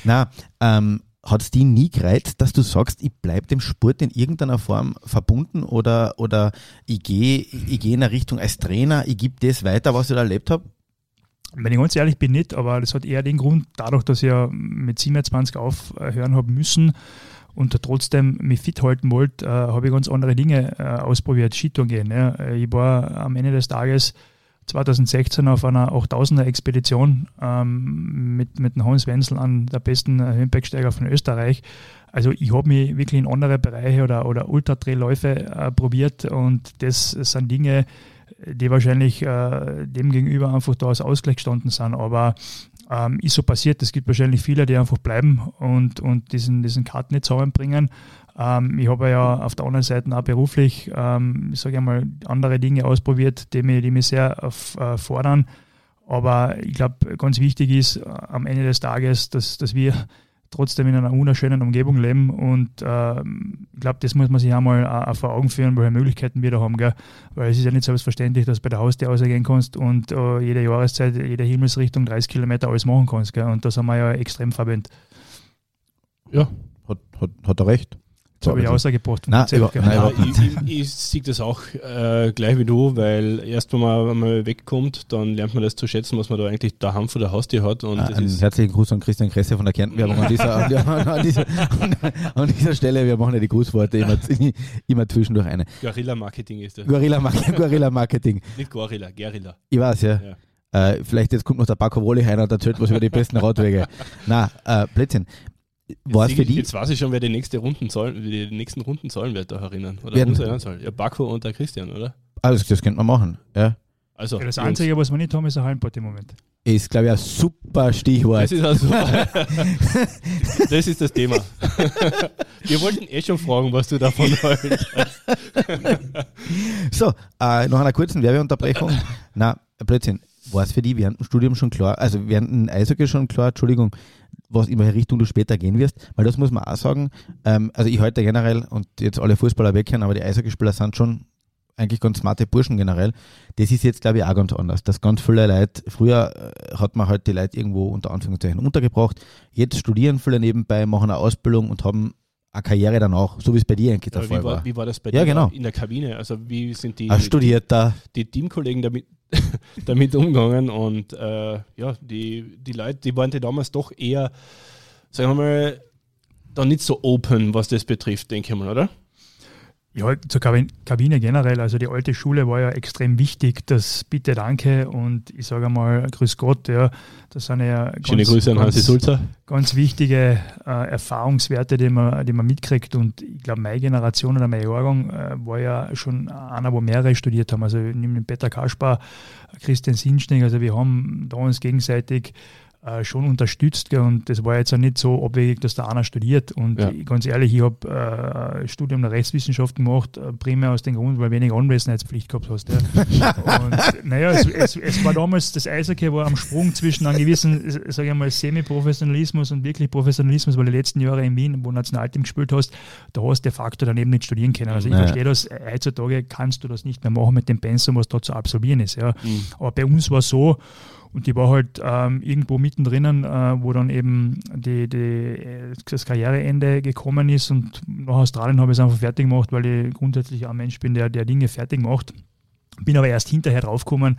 Speaker 2: Na, ähm, hat es die nie gereizt, dass du sagst, ich bleibe dem Sport in irgendeiner Form verbunden oder, oder ich gehe ich geh in eine Richtung als Trainer, ich gebe das weiter, was ich da erlebt habe?
Speaker 3: Wenn ich ganz ehrlich bin, nicht, aber das hat eher den Grund, dadurch, dass ich ja mit 27 aufhören habe müssen und trotzdem mich fit halten wollte, äh, habe ich ganz andere Dinge äh, ausprobiert, Skitouren gehen. Ja. Ich war am Ende des Tages 2016 auf einer 8000er Expedition ähm, mit, mit dem Hans Wenzel an der besten Höhenbergsteiger von Österreich. Also ich habe mich wirklich in andere Bereiche oder, oder Ultratrailläufe äh, probiert und das sind Dinge, die wahrscheinlich äh, dem gegenüber einfach da als Ausgleich gestanden sind. Aber ähm, ist so passiert, es gibt wahrscheinlich viele, die einfach bleiben und, und diesen, diesen Cut nicht zusammenbringen. Ähm, ich habe ja auf der anderen Seite auch beruflich, ähm, ich sage einmal, andere Dinge ausprobiert, die mich, die mich sehr äh, fordern. Aber ich glaube, ganz wichtig ist äh, am Ende des Tages, dass, dass wir trotzdem in einer wunderschönen Umgebung leben und äh, ich glaube, das muss man sich einmal auch vor Augen führen, welche Möglichkeiten wir da haben, gell? weil es ist ja nicht selbstverständlich, dass du bei der Haustür ausgehen kannst und uh, jede Jahreszeit, jede Himmelsrichtung 30 Kilometer alles machen kannst gell? und da sind wir ja extrem verwendet.
Speaker 2: Ja, hat, hat, hat er recht.
Speaker 3: Das habe ich Aussage gebracht.
Speaker 1: Nein, über, nein, ich, ich, ich sehe das auch äh, gleich wie du, weil erst wenn man, wenn man wegkommt, dann lernt man das zu schätzen, was man da eigentlich daheim vor der Haustür hat. Und
Speaker 2: ah, einen herzlichen Gruß an Christian Kresse von der Kärntenwerbung an dieser, an, an, dieser, an, dieser Stelle. Wir machen ja die Grußworte immer, immer zwischendurch eine.
Speaker 1: Guerilla Marketing ist das.
Speaker 2: Guerilla, Guerilla Marketing.
Speaker 1: Nicht Gorilla, Guerilla.
Speaker 2: Ich weiß, ja. ja. Äh, vielleicht jetzt kommt noch der Paco Woli rein und erzählt was über die besten Radwege. Na, äh, Blödsinn.
Speaker 1: War's für die? Jetzt weiß ich schon, wer die, nächste Runden zahlen, die nächsten Runden zahlen wird, da erinnern. Oder
Speaker 2: Werden.
Speaker 1: uns erinnern soll. Ja, Baku und der Christian, oder?
Speaker 2: Also, das könnte man machen, ja.
Speaker 3: Also, ja, das Einzige, was wir nicht haben, ist ein Hallenpott im Moment.
Speaker 2: Ist, glaube ich, ein super Stichwort.
Speaker 1: Das ist, also, das, ist das Thema. Wir wollten eh schon fragen, was du davon hältst.
Speaker 2: so, äh, nach einer kurzen Werbeunterbrechung. Na, Blödsinn. War es für die während dem Studium schon klar, also während dem Eishockey schon klar, Entschuldigung, was in welche Richtung du später gehen wirst, weil das muss man auch sagen, ähm, also ich heute generell und jetzt alle Fußballer weghören, aber die Eishockeyspieler sind schon eigentlich ganz smarte Burschen generell. Das ist jetzt, glaube ich, auch ganz anders. Dass ganz viele Leute, früher äh, hat man halt die Leute irgendwo unter Anführungszeichen untergebracht. Jetzt studieren viele nebenbei, machen eine Ausbildung und haben eine Karriere danach, so wie es bei dir eigentlich der
Speaker 1: Fall war, war. Wie war das bei
Speaker 2: ja,
Speaker 1: dir
Speaker 2: genau.
Speaker 1: in der Kabine? Also wie sind die,
Speaker 2: ein Studierter.
Speaker 1: die Teamkollegen damit, damit umgegangen und äh, ja, die, die Leute, die waren die damals doch eher, sagen wir mal, da nicht so open, was das betrifft, denke ich mal, oder?
Speaker 3: Ja, zur Kabine generell, also die alte Schule war ja extrem wichtig, das Bitte Danke und ich sage mal Grüß Gott, ja, das sind ja
Speaker 1: ganz, Schöne Grüße an Hansi Sulzer.
Speaker 3: Ganz wichtige äh, Erfahrungswerte, die man, die man mitkriegt. Und ich glaube, meine Generation oder mein Jahrgang äh, war ja schon einer, wo mehrere studiert haben, also ich nehme den Peter Kaspar, Christian Sinschning, also wir haben da uns gegenseitig äh, schon unterstützt. Gell? Und das war jetzt auch nicht so abwegig, dass da einer studiert. Und ja. ganz ehrlich, ich habe äh, Studium der Rechtswissenschaften gemacht, äh, primär aus dem Grund, weil wenig Anwesenheitspflicht gehabt hast. Ja. und naja, es, es, es, war damals, das Eishockey war am Sprung zwischen einem gewissen, sage ich mal, Semi-Professionalismus und wirklich Professionalismus, weil die letzten Jahre in Wien, wo du Nationalteam gespielt hast, da hast du de facto daneben nicht studieren können. Also ich naja. verstehe das, heutzutage kannst du das nicht mehr machen mit dem Pensum, was da zu absolvieren ist. Ja. Mhm. Aber bei uns war es so, und die war halt ähm, irgendwo mittendrin, äh, wo dann eben die, die, das Karriereende gekommen ist. Und nach Australien habe ich es einfach fertig gemacht, weil ich grundsätzlich ein Mensch bin, der, der Dinge fertig macht. Bin aber erst hinterher draufgekommen,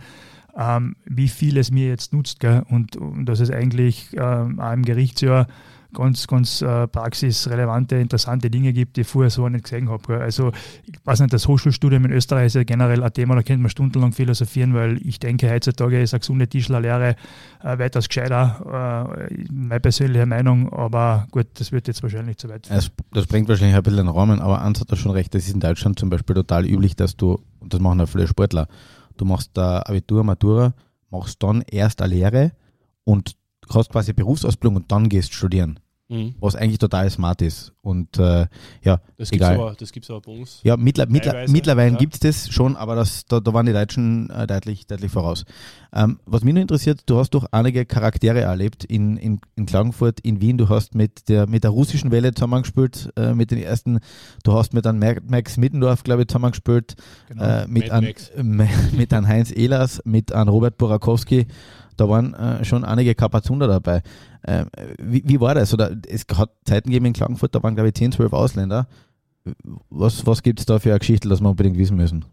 Speaker 3: ähm, wie viel es mir jetzt nutzt. Gell? Und, und dass es eigentlich ähm, auch im Gerichtsjahr ganz, ganz äh, praxisrelevante, interessante Dinge gibt, die ich vorher so nicht gesehen habe. Also ich weiß nicht, das Hochschulstudium in Österreich ist ja generell ein Thema, da könnte man stundenlang philosophieren, weil ich denke, heutzutage ist eine gesunde Tischlerlehre äh, weitaus gescheiter, äh, meine persönliche Meinung, aber gut, das wird jetzt wahrscheinlich zu weit.
Speaker 2: Das, das bringt wahrscheinlich ein bisschen den Rahmen, aber eins hat er schon recht, das ist in Deutschland zum Beispiel total üblich, dass du, und das machen auch viele Sportler, du machst da Abitur, Matura, machst dann erst eine Lehre und hast quasi Berufsausbildung und dann gehst studieren. Mhm. Was eigentlich total smart ist. Und äh, ja,
Speaker 1: das gibt es aber, bei uns.
Speaker 2: Ja, mittler, mittler, mittlerweile ja. gibt es das schon, aber das, da, da waren die Deutschen äh, deutlich, deutlich voraus. Ähm, was mich nur interessiert, du hast doch einige Charaktere erlebt in, in, in Klagenfurt, in Wien. Du hast mit der, mit der russischen Welle zusammengespielt, äh, mit den ersten, du hast mit einem Max Mittendorf, glaube ich, zusammengespielt, genau. äh, mit, einem, mit einem Heinz Ehlers, mit einem Robert Borakowski da waren äh, schon einige Kapazunder dabei. Äh, wie, wie, war das? Oder es hat Zeiten gegeben in Klagenfurt, da waren glaube ich 10, 12 Ausländer. Was, was gibt es da für eine Geschichte, dass wir unbedingt wissen müssen?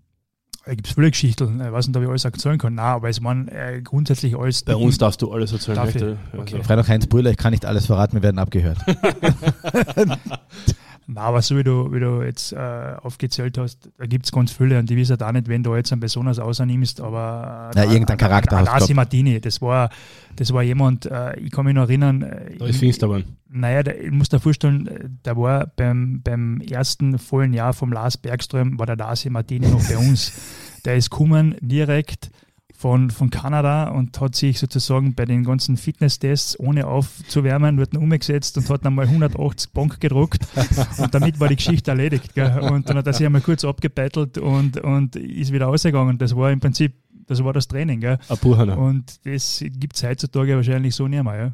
Speaker 3: Da gibt es viele Geschichten, ich weiß nicht, ob ich alles erzählen kann. Nein, aber es waren äh, grundsätzlich alles.
Speaker 1: Bei uns darfst du alles erzählen.
Speaker 2: Darf ich? Okay. Also. Freitag Heinz Brüller, ich kann nicht alles verraten, wir werden abgehört.
Speaker 3: Na, aber so wie du, wie du jetzt äh, aufgezählt hast, da gibt es ganz viele und die wissen auch nicht, wenn du jetzt einen besonders außernimmst, aber
Speaker 2: äh, Na, irgendein Charakter
Speaker 3: hast Adasi Martini, das war, das war jemand, äh, ich kann mich noch erinnern. Äh,
Speaker 1: da ist Finsterbahn.
Speaker 3: Naja, der, ich muss dir vorstellen, der war beim, beim ersten vollen Jahr vom Lars Bergström, war der Dasi Martini noch bei uns. Der ist gekommen direkt von, von Kanada und hat sich sozusagen bei den ganzen Fitnesstests, ohne aufzuwärmen, wird umgesetzt und hat einmal 180 Bonk gedruckt und damit war die Geschichte erledigt. Gell? Und dann hat er sich einmal kurz abgebettelt und, und ist wieder ausgegangen. Das war im Prinzip, das war das Training. Gell? Und das gibt es heutzutage wahrscheinlich so nicht mehr.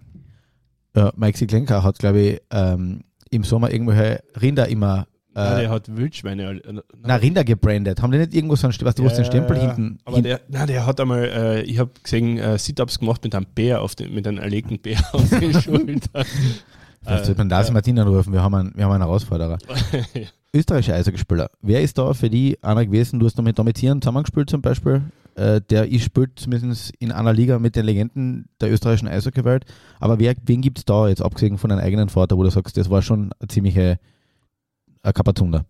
Speaker 2: Ja, ja Mike Klenker hat, glaube ich, ähm, im Sommer irgendwelche Rinder immer
Speaker 1: ja, der hat Wildschweine.
Speaker 2: Äh, na, Rinder gebrandet. Haben die nicht irgendwo so einen, was, du, ja, den Stempel ja, hinten.
Speaker 1: Aber hin der, na, der hat einmal, äh, ich habe gesehen, äh, Sit-Ups gemacht mit einem Bär, auf den, mit einem erlegten Bär auf den Schultern.
Speaker 2: Vielleicht sollte man das ja. Martin anrufen, wir haben einen, wir haben einen Herausforderer. Österreichischer Eishockeyspieler. Wer ist da für die einer gewesen? Du hast noch mit Domitieren zusammengespielt zum Beispiel. Äh, der ist spielt zumindest in einer Liga mit den Legenden der österreichischen Eishockeywelt. Aber wer, wen gibt es da jetzt, abgesehen von deinem eigenen Vater, wo du sagst, das war schon eine ziemliche äh, Kapazunda?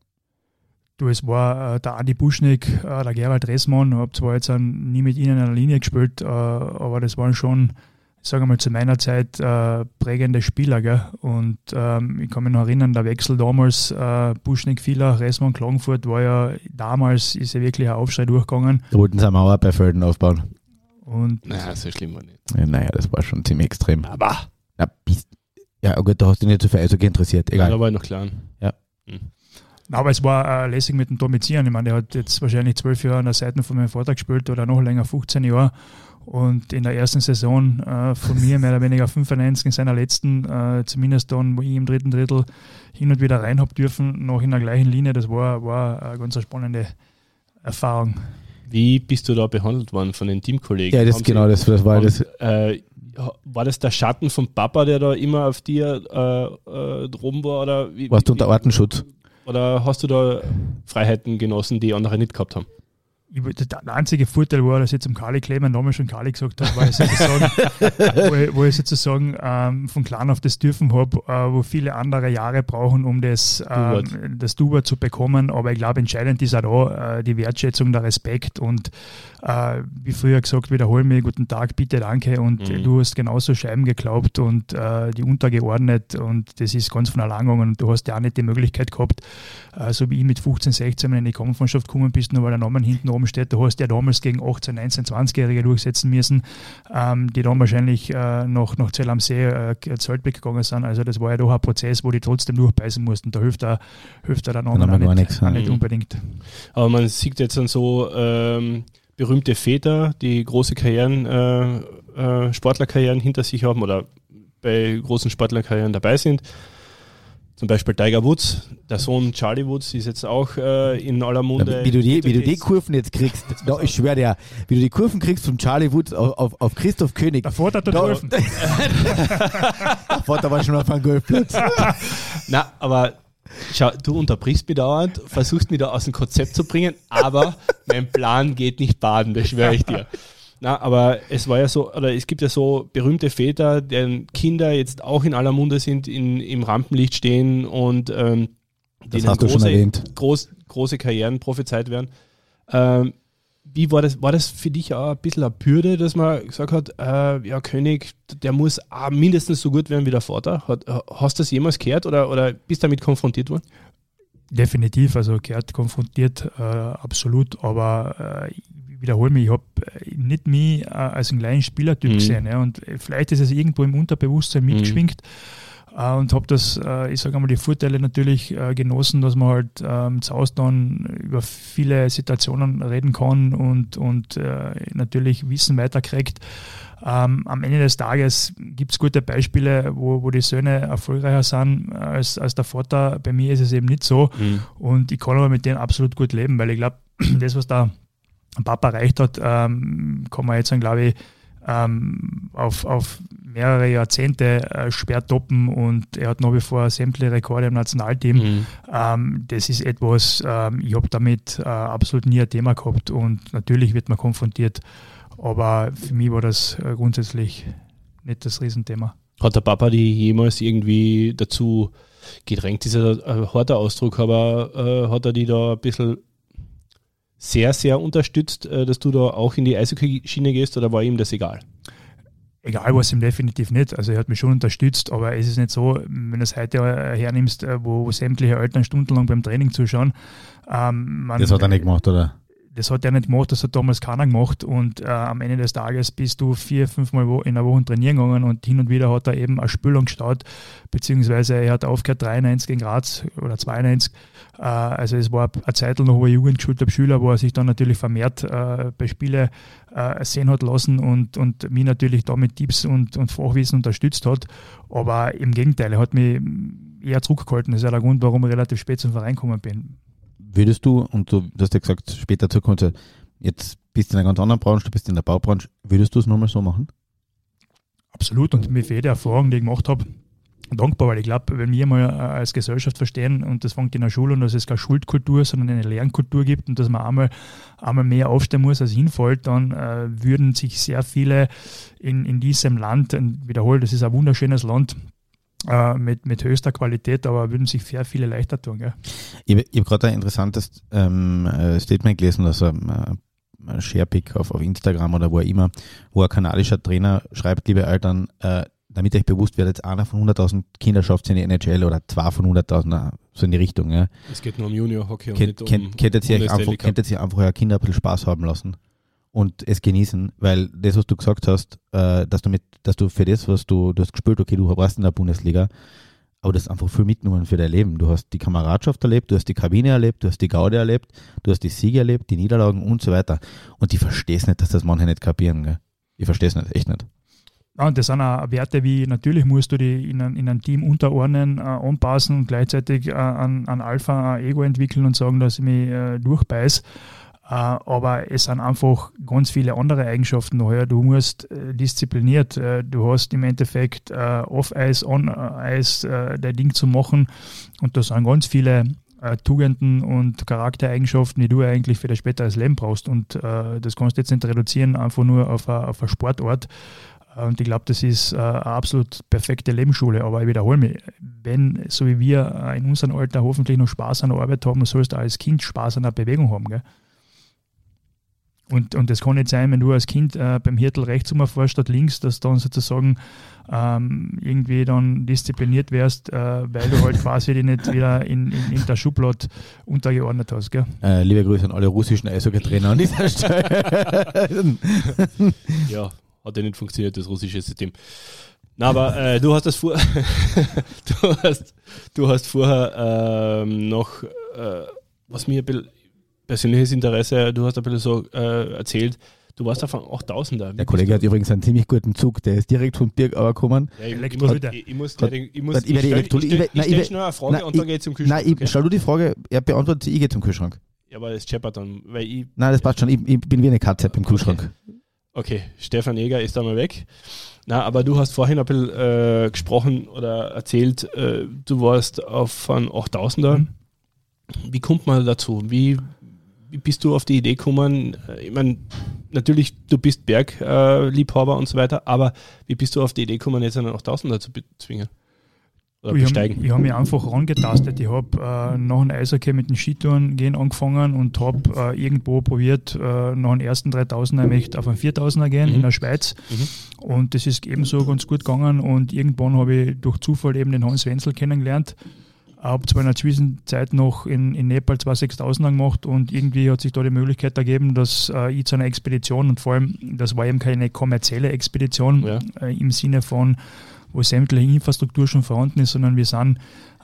Speaker 3: Du, es war äh, der Adi Buschnick, äh, der Gerald Ressmann, habe zwar jetzt nie mit ihnen in einer Linie gespielt, äh, aber das waren schon, ich sage mal, zu meiner Zeit äh, prägende Spieler. Gell? Und ähm, ich kann mich noch erinnern, der Wechsel damals, äh, Buschnick, Villach, Ressmann, Klagenfurt, war ja damals, ist ja wirklich ein Aufschrei durchgegangen.
Speaker 2: Da wollten sie eine Mauer bei Felden aufbauen.
Speaker 1: Und naja, so schlimm war nicht.
Speaker 2: Ja, naja, das war schon ziemlich extrem.
Speaker 1: Aber.
Speaker 2: Na, bist, ja, gut, da hast du dich nicht so viel Eishockey interessiert. Egal.
Speaker 1: Ja, da war ich noch klein.
Speaker 2: Ja.
Speaker 3: Mhm. Aber es war äh, lässig mit dem Domizieren. Ich meine, der hat jetzt wahrscheinlich zwölf Jahre an der Seite von meinem Vater gespielt oder noch länger, 15 Jahre. Und in der ersten Saison äh, von mir mehr oder weniger 95 in seiner letzten, äh, zumindest dann, wo ich im dritten Drittel hin und wieder rein habe dürfen, noch in der gleichen Linie. Das war, war eine ganz spannende Erfahrung.
Speaker 1: Wie bist du da behandelt worden von den Teamkollegen?
Speaker 2: Ja, das Haben genau, das, das war haben, das.
Speaker 1: Äh, war das der Schatten vom Papa, der da immer auf dir äh, äh, drum war? Oder
Speaker 2: wie, Warst du unter Artenschutz?
Speaker 1: Oder hast du da Freiheiten genossen, die andere nicht gehabt haben?
Speaker 3: Der einzige Vorteil war, dass ich zum Kali Kleber Namen schon Kali gesagt habe, weil ich sozusagen, wo, ich, wo ich sozusagen ähm, von klein auf das dürfen habe, äh, wo viele andere Jahre brauchen, um das, ähm, das Duber zu bekommen. Aber ich glaube, entscheidend ist auch da äh, die Wertschätzung, der Respekt und äh, wie früher gesagt, wiederhol mich, guten Tag, bitte, danke. Und mhm. du hast genauso Scheiben geglaubt und äh, die untergeordnet und das ist ganz von allein gegangen. Und du hast ja auch nicht die Möglichkeit gehabt, äh, so wie ich mit 15, 16 in die Kampfmannschaft gekommen bist, nur weil der Name hinten oben steht. Du hast ja damals gegen 18, 19, 20-Jährige durchsetzen müssen, ähm, die dann wahrscheinlich äh, noch nach Zell am See äh, Zeltbeck gegangen sind. Also das war ja doch ein Prozess, wo die trotzdem durchbeißen mussten. Da hilft er, hilft er der Name auch nicht, nichts, nicht mhm. unbedingt.
Speaker 1: Aber man sieht jetzt dann so ähm, berühmte Väter, die große Karrieren, äh, äh, Sportlerkarrieren hinter sich haben oder bei großen Sportlerkarrieren dabei sind. Zum Beispiel Tiger Woods, der Sohn Charlie Woods ist jetzt auch äh, in aller Munde.
Speaker 2: Ja, wie, du die, wie du die Kurven jetzt kriegst, da, ich schwöre dir, wie du die Kurven kriegst von Charlie Woods auf, auf, auf Christoph König.
Speaker 3: Vater hat da, Kurven. der
Speaker 2: Vater war schon auf einem Golfplatz.
Speaker 1: Na, aber schau, du unterbrichst mich dauernd, versuchst mich da aus dem Konzept zu bringen, aber mein Plan geht nicht baden, das schwöre ich dir. Na, aber es war ja so, oder es gibt ja so berühmte Väter, deren Kinder jetzt auch in aller Munde sind, in, im Rampenlicht stehen und ähm,
Speaker 2: das hast große, du schon erwähnt.
Speaker 1: Groß, große Karrieren prophezeit werden. Ähm, wie war das, war das für dich auch ein bisschen eine Bürde, dass man gesagt hat, äh, ja, König, der muss auch mindestens so gut werden wie der Vater? Hat, hast du das jemals gehört oder, oder bist damit konfrontiert worden?
Speaker 3: Definitiv, also gehört konfrontiert, äh, absolut, aber äh, wiederhole mich, ich habe äh, nicht mich äh, als einen kleinen Spielertyp mhm. gesehen. Ja, und vielleicht ist es irgendwo im Unterbewusstsein mhm. mitgeschwingt. Mhm. und habe das, ich sage einmal, die Vorteile natürlich genossen, dass man halt ähm, zu Hause dann über viele Situationen reden kann und, und natürlich Wissen weiterkriegt. Ähm, am Ende des Tages gibt es gute Beispiele, wo, wo die Söhne erfolgreicher sind als, als der Vater. Bei mir ist es eben nicht so. Mhm. Und ich kann aber mit denen absolut gut leben, weil ich glaube, das, was da Papa erreicht hat, ähm, kann man jetzt, glaube ich, ähm, auf, auf mehrere Jahrzehnte äh, schwer toppen und er hat nach wie vor sämtliche Rekorde im Nationalteam. Mhm. Ähm, das ist etwas, ähm, ich habe damit äh, absolut nie ein Thema gehabt und natürlich wird man konfrontiert, aber für mich war das äh, grundsätzlich nicht das Riesenthema.
Speaker 1: Hat der Papa die jemals irgendwie dazu gedrängt ein, ein harter Ausdruck, aber äh, hat er die da ein bisschen sehr, sehr unterstützt, äh, dass du da auch in die Eishockey-Schiene gehst oder war ihm das egal?
Speaker 3: Egal was ihm definitiv nicht. Also er hat mich schon unterstützt, aber es ist nicht so, wenn du es heute hernimmst, äh, wo, wo sämtliche Eltern stundenlang beim Training zuschauen.
Speaker 2: Ähm, man, das hat er nicht gemacht, oder?
Speaker 3: Das hat er nicht gemacht, das hat damals keiner gemacht und äh, am Ende des Tages bist du vier, fünf Mal in der Woche trainieren gegangen und hin und wieder hat er eben eine Spülung gestartet, beziehungsweise er hat aufgehört 93 gegen Graz oder 92. Äh, also es war eine Zeit noch, wo er Jugend geschult habe, Schüler, wo er sich dann natürlich vermehrt äh, bei Spielen äh, sehen hat lassen und, und mich natürlich da mit Tipps und, und Fachwissen unterstützt hat. Aber im Gegenteil, er hat mich eher zurückgehalten. Das ist ja der Grund, warum ich relativ spät zum Verein gekommen bin
Speaker 2: würdest du, und du, hast ja gesagt, später Zukunft, jetzt bist du in einer ganz anderen Branche, du bist in der Baubranche, würdest du es nochmal so machen?
Speaker 3: Absolut, und mir für jede Erfahrung, die ich gemacht habe, dankbar, weil ich glaube, wenn wir mal äh, als Gesellschaft verstehen, und das fängt in der Schule und dass es keine Schuldkultur, sondern eine Lernkultur gibt und dass man einmal, einmal mehr aufstehen muss, als hinfällt, dann äh, würden sich sehr viele in, in diesem Land, und wiederhole, das ist ein wunderschönes Land, äh, mit, mit höchster Qualität, aber würden sich sehr viele leichter tun. Gell?
Speaker 2: Ich, ich habe gerade ein interessantes ähm, äh, Statement gelesen, also äh, Sharepick auf, auf Instagram oder wo auch immer, wo ein kanadischer Trainer schreibt, liebe Eltern, äh, damit euch bewusst wird, jetzt einer von 100.000 Kinder schafft es in die NHL oder zwei von 100.000, so in die Richtung. Ja.
Speaker 1: Es geht nur um Junior-Hockey und
Speaker 2: Kennt, nicht um Könntet ihr einfach, einfach euer Kinder ein bisschen Spaß haben lassen und es genießen, weil das, was du gesagt hast, äh, dass du mit, dass du für das, was du, du hast gespürt, okay, du warst in der Bundesliga, aber das ist einfach viel mitgenommen für dein Leben. Du hast die Kameradschaft erlebt, du hast die Kabine erlebt, du hast die Gaude erlebt, du hast die Siege erlebt, die Niederlagen und so weiter. Und ich verstehe es nicht, dass das manche nicht kapieren. Gell? Ich verstehe es nicht, echt nicht.
Speaker 3: Ja, und das sind auch Werte wie, natürlich musst du die in ein, in ein Team unterordnen, äh, anpassen und gleichzeitig äh, an, an Alpha ein Ego entwickeln und sagen, dass ich mich äh, durchbeiß. Äh, aber es sind einfach ganz viele andere Eigenschaften daher. Du musst äh, diszipliniert, äh, du hast im Endeffekt off-Eis, on-Eis dein Ding zu machen und da sind ganz viele Tugenden und Charaktereigenschaften, die du eigentlich für das späteres Leben brauchst. Und das kannst du jetzt nicht reduzieren, einfach nur auf ein Sportort. Und ich glaube, das ist eine absolut perfekte Lebensschule. Aber ich wiederhole mich, wenn, so wie wir in unserem Alter hoffentlich noch Spaß an der Arbeit haben, sollst du als Kind Spaß an der Bewegung haben. Gell? Und, und das kann nicht sein, wenn du als Kind äh, beim Hirtel rechts umfährst statt links, dass du dann sozusagen ähm, irgendwie dann diszipliniert wärst, äh, weil du halt quasi die nicht wieder in, in, in der Schublade untergeordnet hast. Gell?
Speaker 2: Äh, liebe Grüße an alle russischen Eishockey-Trainer an dieser Stelle.
Speaker 1: ja, hat ja nicht funktioniert, das russische System. Na, aber äh, du hast das vor, du hast, du hast vorher ähm, noch, äh, was mir ein bisschen persönliches Interesse, du hast ein bisschen so äh, erzählt, du warst auf einem 8000er.
Speaker 2: Der Kollege hat übrigens einen ziemlich guten Zug, der ist direkt von Birgauer gekommen.
Speaker 1: Ja, ich, ich, muss, ich, ich, muss, ich, ich, muss, ich, stelle stell schnell eine Frage nein, und dann geht zum
Speaker 2: Kühlschrank. Nein, okay? stell du die Frage, er beantwortet sie, ich gehe zum Kühlschrank.
Speaker 1: Ja, aber das scheppert dann, weil ich...
Speaker 2: Nein, das passt schon, ich, bin wie eine Katze im Kühlschrank.
Speaker 1: Okay. okay, Stefan Eger ist da mal weg. Na, aber du hast vorhin ein bisschen äh, gesprochen oder erzählt, äh, du warst auf einem 8000er. Mhm. Wie kommt man dazu? Wie, wie bist du auf die Idee gekommen? Äh, ich meine, natürlich, du bist Bergliebhaber und so weiter, aber wie bist du auf die Idee gekommen, jetzt einen 8000er zu bezwingen?
Speaker 3: Oder ich besteigen? Hab, ich habe mich einfach rangetastet. Ich habe äh, nach dem Eishockey mit den Skitouren gehen angefangen und habe äh, irgendwo probiert, äh, nach den ersten 3000er möchte auf einen 4000er gehen mhm. in der Schweiz. Mhm. Und das ist ebenso ganz gut gegangen und irgendwann habe ich durch Zufall eben den Hans Wenzel kennengelernt habe zwar in der Zwischenzeit noch in, in Nepal zwei 6000er gemacht und irgendwie hat sich da die Möglichkeit ergeben, dass äh, ich zu einer Expedition und vor allem, das war eben keine kommerzielle Expedition ja. äh, im Sinne von, wo sämtliche Infrastruktur schon vorhanden ist, sondern wir sind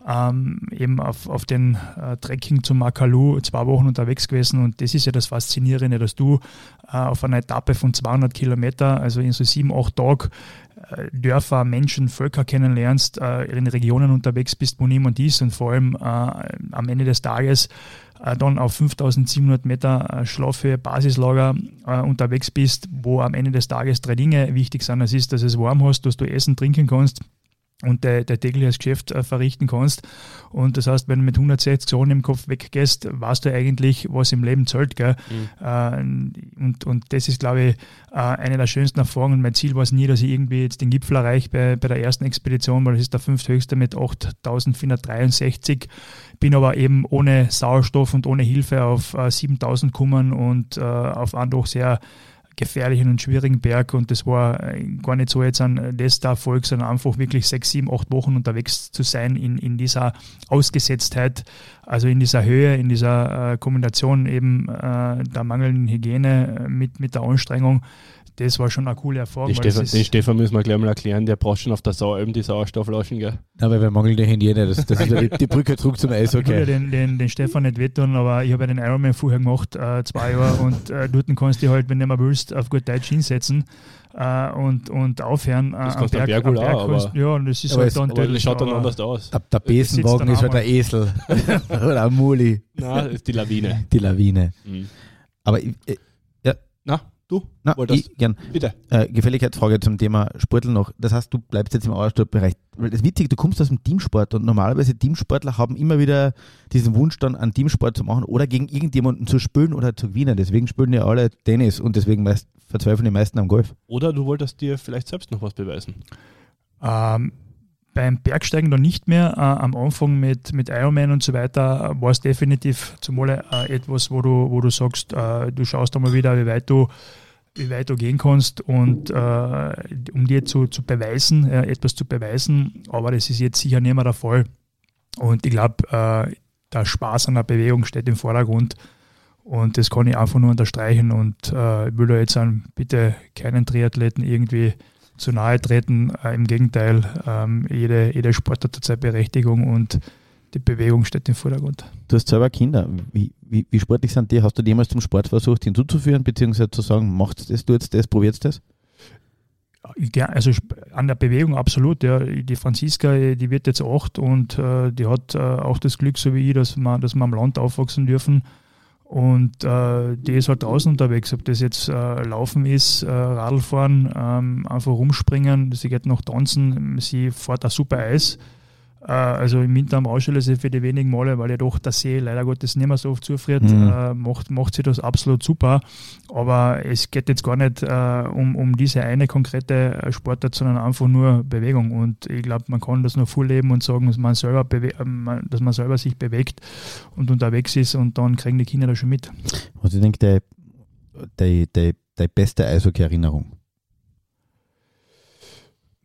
Speaker 3: ähm, eben auf, auf den äh, Trekking zum Makalu zwei Wochen unterwegs gewesen und das ist ja das Faszinierende, dass du äh, auf einer Etappe von 200 Kilometer, also in so sieben, acht Tagen, Dörfer, Menschen, Völker kennenlernst, äh, in Regionen unterwegs bist, wo niemand ist und vor allem äh, am Ende des Tages dann auf 5700 Meter Schlafhöhe Basislager unterwegs bist, wo am Ende des Tages drei Dinge wichtig sind. Das ist, dass es warm hast, dass du essen, trinken kannst und dein, dein tägliches Geschäft äh, verrichten kannst. Und das heißt, wenn du mit 160 Sonnen im Kopf weggehst, weißt du eigentlich, was im Leben zählt. Gell? Mhm. Äh, und, und das ist, glaube ich, äh, eine der schönsten Erfahrungen. Mein Ziel war es nie, dass ich irgendwie jetzt den Gipfel erreiche bei, bei der ersten Expedition, weil das ist der fünfthöchste mit 8463. Bin aber eben ohne Sauerstoff und ohne Hilfe auf äh, 7000 gekommen und auf einen doch sehr gefährlichen und schwierigen Berg und das war äh, gar nicht so jetzt ein letzter Erfolg, sondern einfach wirklich sechs, sieben, acht Wochen unterwegs zu sein in, in dieser Ausgesetztheit, also in dieser Höhe, in dieser äh, Kombination eben äh, der mangelnden Hygiene äh, mit, mit der Anstrengung das war schon eine coole Erfahrung.
Speaker 1: Den, Stefan, den Stefan, müssen wir gleich mal erklären, der braucht schon auf der Saualm die Sauerstoffflaschen, gell?
Speaker 2: Ja, weil wir mangeln die Hygiene, das, das ist die, die Brücke zurück zum Eis, okay.
Speaker 3: Ich den, den, den Stefan nicht wettun, aber ich habe ja den Ironman vorher gemacht, äh, zwei Jahre, und äh, dort kannst du halt, wenn du mal willst, auf gut Deutsch hinsetzen. Uh, und, und aufhören.
Speaker 1: Uh, das am Berg, Berg, am Berg auch,
Speaker 3: kannst, ja, und das ist aber halt dann
Speaker 1: aber das schaut dann anders aus.
Speaker 2: Der, der Besenwagen ist halt der Esel oder ein Muli.
Speaker 1: Nein, das ist die Lawine.
Speaker 2: Die Lawine. Mhm. Aber ich, ja.
Speaker 1: Na? Du?
Speaker 2: Na, ich, gern.
Speaker 1: Bitte.
Speaker 2: Äh, Gefälligkeitsfrage zum Thema Sportler noch. Das heißt, du bleibst jetzt im Ausdruckbereich. Weil das Witzige, du kommst aus dem Teamsport und normalerweise Teamsportler haben immer wieder diesen Wunsch, dann einen Teamsport zu machen oder gegen irgendjemanden zu spielen oder zu gewinnen. Deswegen spielen ja alle Tennis und deswegen meist, verzweifeln die meisten am Golf.
Speaker 1: Oder du wolltest dir vielleicht selbst noch was beweisen.
Speaker 3: Ähm, beim Bergsteigen noch nicht mehr. Äh, am Anfang mit, mit Ironman und so weiter war es definitiv zumal äh, etwas, wo du, wo du sagst, äh, du schaust einmal wieder, wie weit du, wie weit du gehen kannst und äh, um dir zu, zu beweisen, äh, etwas zu beweisen. Aber das ist jetzt sicher nicht mehr der Fall. Und ich glaube, äh, der Spaß an der Bewegung steht im Vordergrund. Und das kann ich einfach nur unterstreichen und äh, ich will da jetzt an bitte keinen Triathleten irgendwie zu nahe treten. Äh, Im Gegenteil, ähm, jede, jede Sport hat seine Berechtigung und die Bewegung steht im Vordergrund.
Speaker 2: Du hast selber Kinder. Wie, wie, wie sportlich sind die? Hast du jemals zum Sport versucht hinzuzuführen, beziehungsweise zu sagen, macht das, du jetzt das, probiert das?
Speaker 3: Ja, also an der Bewegung absolut. Ja. Die Franziska, die wird jetzt acht und äh, die hat äh, auch das Glück, so wie ich, dass wir, dass wir am Land aufwachsen dürfen. Und äh, die ist halt draußen unterwegs, ob das jetzt äh, Laufen ist, äh, Radlfahren, ähm, einfach rumspringen, sie geht noch tanzen, sie fährt ein super Eis. Äh, also im Winter am Ausstelle sie für die wenigen Male, weil ja doch der See leider Gottes nicht mehr so oft zufriert, mhm. äh, macht, macht sie das absolut super. Aber es geht jetzt gar nicht äh, um, um diese eine konkrete äh, Sportart, sondern einfach nur Bewegung. Und ich glaube, man kann das nur vorleben und sagen, dass man selber, ähm, dass man selber sich bewegt und unterwegs ist und dann kriegen die Kinder das schon mit.
Speaker 2: Was ich denke, die, die, die, die beste Eishockey-Erinnerung?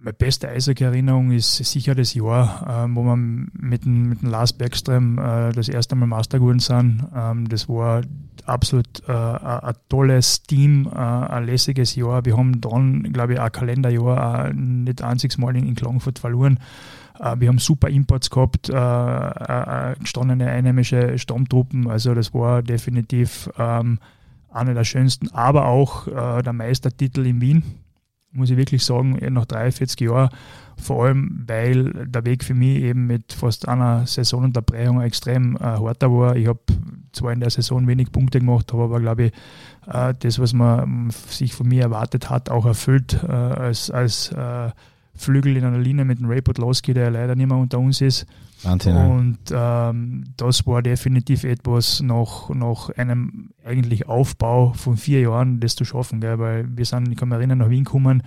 Speaker 3: Meine beste Eishockey-Erinnerung ist sicher das Jahr, ähm, wo wir mit dem, mit dem Lars Bergström äh, das erste Mal Master geworden sind. Ähm, das war absolut äh, ein tolles Team, äh, ein lässiges Jahr. Wir haben dann, glaube ich, ein Kalenderjahr äh, nicht einziges Mal in, in Klagenfurt verloren. Äh, wir haben super Imports gehabt, äh, äh, gestandene einheimische Stammtruppen. Also das war definitiv ähm, eine der schönsten, aber auch der Meistertitel in Wien muss ich wirklich sagen, eh nach 43 Jahren, vor allem weil der Weg für mich eben mit fast einer Saisonunterbrechung extrem äh, harter war. Ich habe zwar in der Saison wenig Punkte gemacht, habe aber glaube ich äh, das, was man sich von mir erwartet hat, auch erfüllt äh, als, als äh, Flügel in einer Linie mit dem Ray Podlowski, der leider nicht mehr unter uns ist.
Speaker 2: Wahnsinn.
Speaker 3: Und ähm, das war definitiv etwas nach, nach einem eigentlich Aufbau von vier Jahren, das zu schaffen. Gell? Weil wir sind, ich kann mich erinnern, nach Wien gekommen.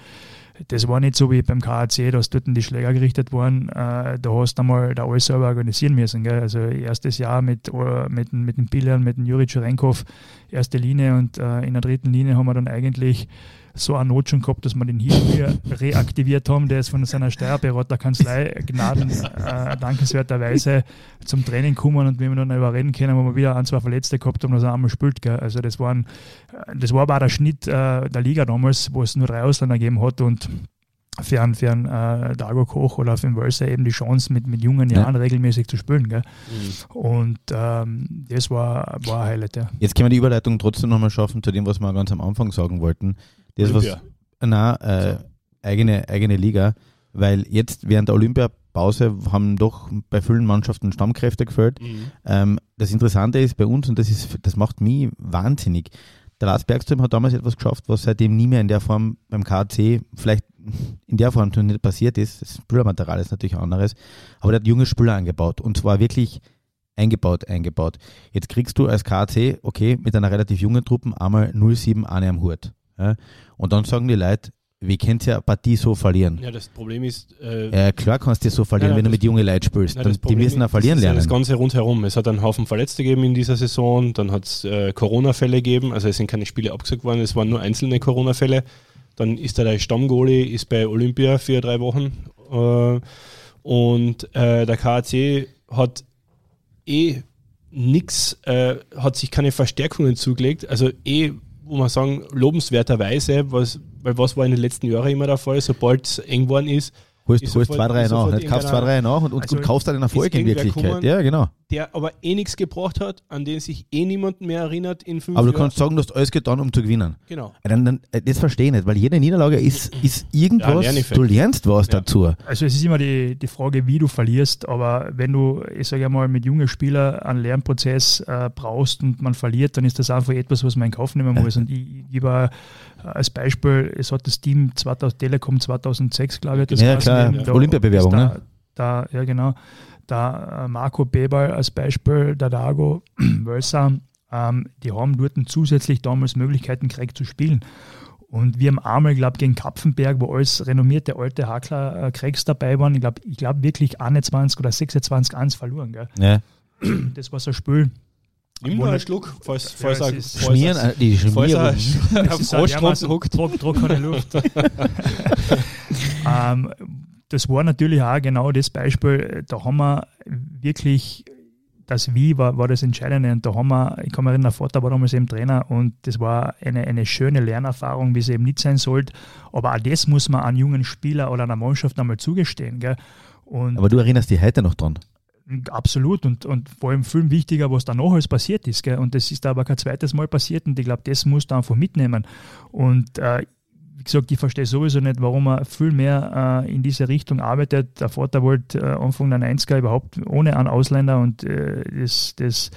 Speaker 3: Das war nicht so wie beim KAC, dass dort die Schläger gerichtet waren. Äh, da hast du einmal da alles selber organisieren müssen. Gell? Also erstes Jahr mit, äh, mit, mit den Billern, mit dem Juri Cherenkov, erste Linie und äh, in der dritten Linie haben wir dann eigentlich so eine Not schon gehabt, dass wir den hier reaktiviert haben. Der ist von seiner Steuerberaterkanzlei Gnaden äh, dankenswerterweise zum Training gekommen und wir haben dann überreden können, wo wir wieder ein, zwei Verletzte gehabt haben, dass er einmal spielt. Gell. Also das, waren, das war aber der Schnitt äh, der Liga damals, wo es nur drei Ausländer gegeben hat und für einen, für einen äh, Dago Koch oder für einen Wölser eben die Chance, mit, mit jungen Jahren ja. regelmäßig zu spielen. Gell? Mhm. Und ähm, das war, war ein Highlight. Ja.
Speaker 2: Jetzt können wir die Überleitung trotzdem nochmal schaffen zu dem, was wir ganz am Anfang sagen wollten. Das Olympia. was, nein, äh, eigene, eigene Liga, weil jetzt während der Olympiapause haben doch bei vielen Mannschaften Stammkräfte gefällt. Mhm. Ähm, das Interessante ist bei uns, und das, ist, das macht mich wahnsinnig, der Lars Bergström hat damals etwas geschafft, was seitdem nie mehr in der Form beim KC vielleicht in der Form nicht passiert ist. Das Spielermaterial ist natürlich anderes, aber der hat junge Spieler angebaut und zwar wirklich eingebaut, eingebaut. Jetzt kriegst du als KC, okay, mit einer relativ jungen Truppe einmal 07 eine am Hut. Ja? Und dann sagen die Leute, wie könnt ihr eine Partie so verlieren?
Speaker 1: Ja, das Problem ist. Äh,
Speaker 2: ja, klar kannst du so verlieren, ja, wenn du mit jungen Leuten spielst. Ja, die müssen auch verlieren lernen.
Speaker 1: Das Ganze rundherum. Es hat einen Haufen Verletzte gegeben in dieser Saison, dann hat es äh, Corona-Fälle gegeben, also es sind keine Spiele abgesagt worden, es waren nur einzelne Corona-Fälle. Dann ist da der Stammgoalie, ist bei Olympia für drei Wochen. Äh, und äh, der KAC hat eh nichts, äh, hat sich keine Verstärkungen zugelegt. Also eh, wo man sagen, lobenswerterweise, was, weil was war in den letzten Jahren immer der Fall, sobald es eng geworden ist,
Speaker 2: Holst, holst zwei, drei nach. Nicht kaufst zwei, drei nach und, und, also kaufst dann einen Erfolg in Wirklichkeit. Ja, genau.
Speaker 1: Der aber eh nichts gebracht hat, an den sich eh niemand mehr erinnert in fünf
Speaker 2: Aber du kannst sagen, du hast alles getan, um zu gewinnen.
Speaker 1: Genau.
Speaker 2: Dann, dann, äh, das verstehe ich nicht, weil jede Niederlage ist, ist irgendwas, ja, du lernst was ja. dazu.
Speaker 3: Also es ist immer die, die Frage, wie du verlierst, aber wenn du, ich sage mal, mit jungen Spielern einen Lernprozess äh, brauchst und man verliert, dann ist das einfach etwas, was man in Kauf nehmen muss. Und ich, ich war als Beispiel, es hat das Team 2000, Telekom 2006, glaube ich, das
Speaker 2: ja, klar, ja. Olympiabewerbung, da,
Speaker 3: ne? Da, ja, genau. Da äh, Marco Bebal als Beispiel, der Dago, Wölser, ähm, die haben dort zusätzlich damals Möglichkeiten gekriegt zu spielen. Und wir haben einmal, glaube gegen Kapfenberg, wo alles renommierte alte Hakler äh, Craigs dabei waren, ich glaube ich glaub wirklich 21 oder 26 1 verloren. Gell?
Speaker 2: Ja.
Speaker 3: Das war so ein Spiel.
Speaker 1: Nimm nur einen Schluck, falls, falls
Speaker 2: ja, er, schmieren, falls die Schmierung.
Speaker 3: Falls er auf trockene Luft. ähm, das war natürlich auch genau das Beispiel, da haben wir wirklich, das Wie war, war das Entscheidende und da haben wir, ich kann mich erinnern, der Vater war damals eben Trainer und das war eine, eine schöne Lernerfahrung, wie sie eben nicht sein sollte, aber auch das muss man an jungen Spieler oder einer Mannschaft einmal zugestehen. Gell?
Speaker 2: Und aber du erinnerst dich heute noch dran?
Speaker 3: Absolut und, und vor allem viel wichtiger, was danach alles passiert ist. Gell? Und das ist aber kein zweites Mal passiert und ich glaube, das musst du einfach mitnehmen. Und äh, wie gesagt, ich verstehe sowieso nicht, warum man viel mehr äh, in diese Richtung arbeitet. Der Vater wollte äh, Anfang der 90er überhaupt ohne einen Ausländer und äh, das, das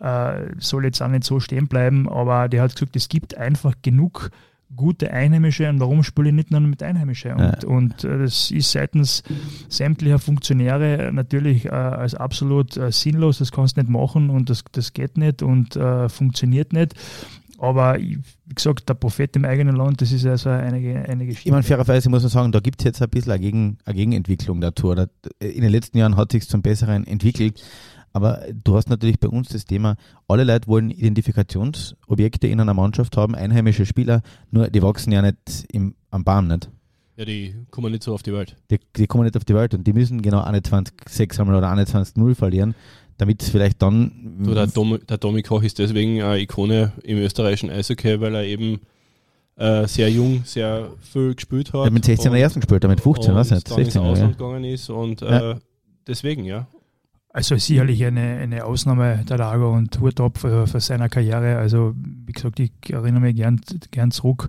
Speaker 3: äh, soll jetzt auch nicht so stehen bleiben, aber der hat gesagt, es gibt einfach genug gute Einheimische und warum spiele ich nicht nur mit Einheimische? Und, ja. und äh, das ist seitens sämtlicher Funktionäre natürlich äh, als absolut äh, sinnlos, das kannst du nicht machen und das, das geht nicht und äh, funktioniert nicht. Aber wie gesagt, der Prophet im eigenen Land, das ist also eine, eine Geschichte.
Speaker 2: Ich meine, fairerweise muss man sagen, da gibt es jetzt ein bisschen eine, Gegen, eine Gegenentwicklung dazu. In den letzten Jahren hat sich zum Besseren entwickelt. Aber du hast natürlich bei uns das Thema, alle Leute wollen Identifikationsobjekte in einer Mannschaft haben, einheimische Spieler, nur die wachsen ja nicht im, am Baum, nicht?
Speaker 1: Ja, die kommen nicht so auf die Welt.
Speaker 2: Die, die kommen nicht auf die Welt und die müssen genau 21-6 einmal oder 21-0 verlieren, damit es vielleicht dann.
Speaker 1: Du, der, Dom, der Domi Koch ist deswegen eine Ikone im österreichischen Eishockey, weil er eben äh, sehr jung, sehr viel gespielt hat. Er
Speaker 2: hat mit 16 er ersten gespielt, mit 15, was nicht?
Speaker 1: 16 ins Ausland ja. gegangen ist und äh, deswegen, ja.
Speaker 3: Also sicherlich eine, eine Ausnahme der Lager und Hut ab für, für seine Karriere. Also wie gesagt, ich erinnere mich gern, gern zurück,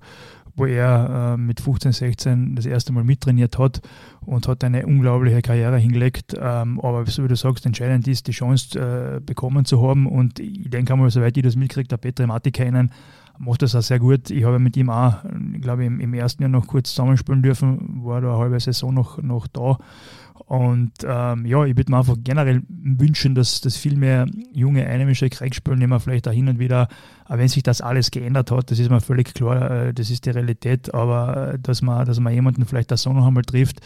Speaker 3: wo er äh, mit 15, 16 das erste Mal mittrainiert hat und hat eine unglaubliche Karriere hingelegt. Ähm, aber so wie du sagst, entscheidend ist, die Chance äh, bekommen zu haben. Und ich denke einmal, soweit ich das mitkriege, der Peter Matti kennen, macht das auch sehr gut. Ich habe mit ihm auch, ich glaube, im, im ersten Jahr noch kurz zusammenspielen dürfen, war da eine halbe Saison noch, noch da. Und ähm, ja, ich würde mir einfach generell wünschen, dass, dass viel mehr junge einheimische Kriegsspielnehmer vielleicht auch hin und wieder, auch wenn sich das alles geändert hat, das ist mir völlig klar, äh, das ist die Realität, aber äh, dass man, dass man jemanden vielleicht das so noch einmal trifft,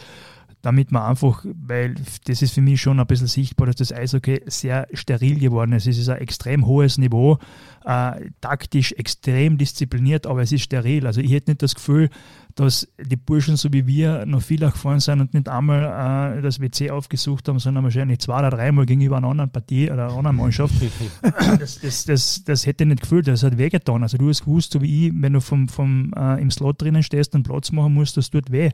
Speaker 3: damit man einfach, weil das ist für mich schon ein bisschen sichtbar, dass das Eishockey sehr steril geworden ist. Es ist ein extrem hohes Niveau, äh, taktisch extrem diszipliniert, aber es ist steril. Also ich hätte nicht das Gefühl, dass die Burschen so wie wir noch viel gefahren sind und nicht einmal äh, das WC aufgesucht haben, sondern wahrscheinlich zwei oder dreimal gegenüber einer anderen Partie oder einer anderen Mannschaft. das, das, das, das hätte ich nicht gefühlt, das hat wehgetan. Also du hast gewusst, so wie ich, wenn du vom, vom, äh, im Slot drinnen stehst und Platz machen musst, das tut weh.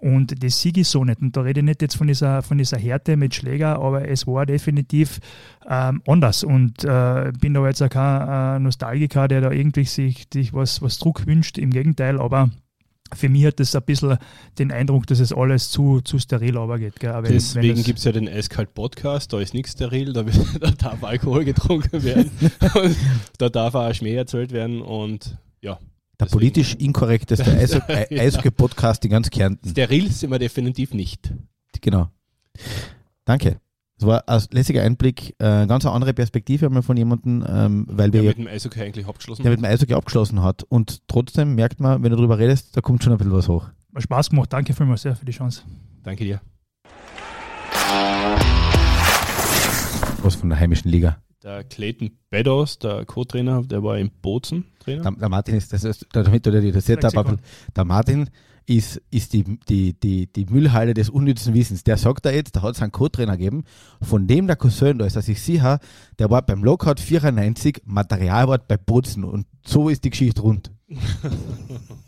Speaker 3: Und das siege ich so nicht. Und da rede ich nicht jetzt von dieser, von dieser Härte mit Schläger, aber es war definitiv ähm, anders. Und äh, bin da jetzt auch kein äh, Nostalgiker, der da irgendwie sich, sich was, was Druck wünscht. Im Gegenteil, aber für mich hat das ein bisschen den Eindruck, dass es alles zu, zu steril geht.
Speaker 1: Deswegen gibt es ja den Eiskalt Podcast, da ist nichts steril, da, da darf Alkohol getrunken werden, da darf auch Schmäh erzählt werden und ja.
Speaker 2: Der deswegen. politisch inkorrekteste Eishockey-Podcast in ganz Kärnten.
Speaker 1: Steril sind wir definitiv nicht.
Speaker 2: Genau. Danke. Das war ein lässiger Einblick, äh, ganz eine andere Perspektive einmal von jemandem, ähm, weil wir.
Speaker 1: Der mit dem Eishockey eigentlich abgeschlossen
Speaker 2: der hat. Der mit dem Eishockey abgeschlossen hat. Und trotzdem merkt man, wenn du darüber redest, da kommt schon ein bisschen was hoch.
Speaker 3: Hat Spaß gemacht. Danke vielmals sehr für die Chance.
Speaker 1: Danke dir.
Speaker 2: Was von der heimischen Liga?
Speaker 1: Der Clayton Beddoes, der Co-Trainer, der war im Bozen Trainer.
Speaker 2: Der, der Martin ist, das ist, damit du dir das jetzt der Martin ist, ist die, die, die, die Müllhalde des unnützen Wissens. Der sagt da jetzt, da hat es einen Co-Trainer gegeben, von dem der Cousin da ist, dass ich sicher, der war beim Lockout 94 Materialwart bei Bozen und so ist die Geschichte rund.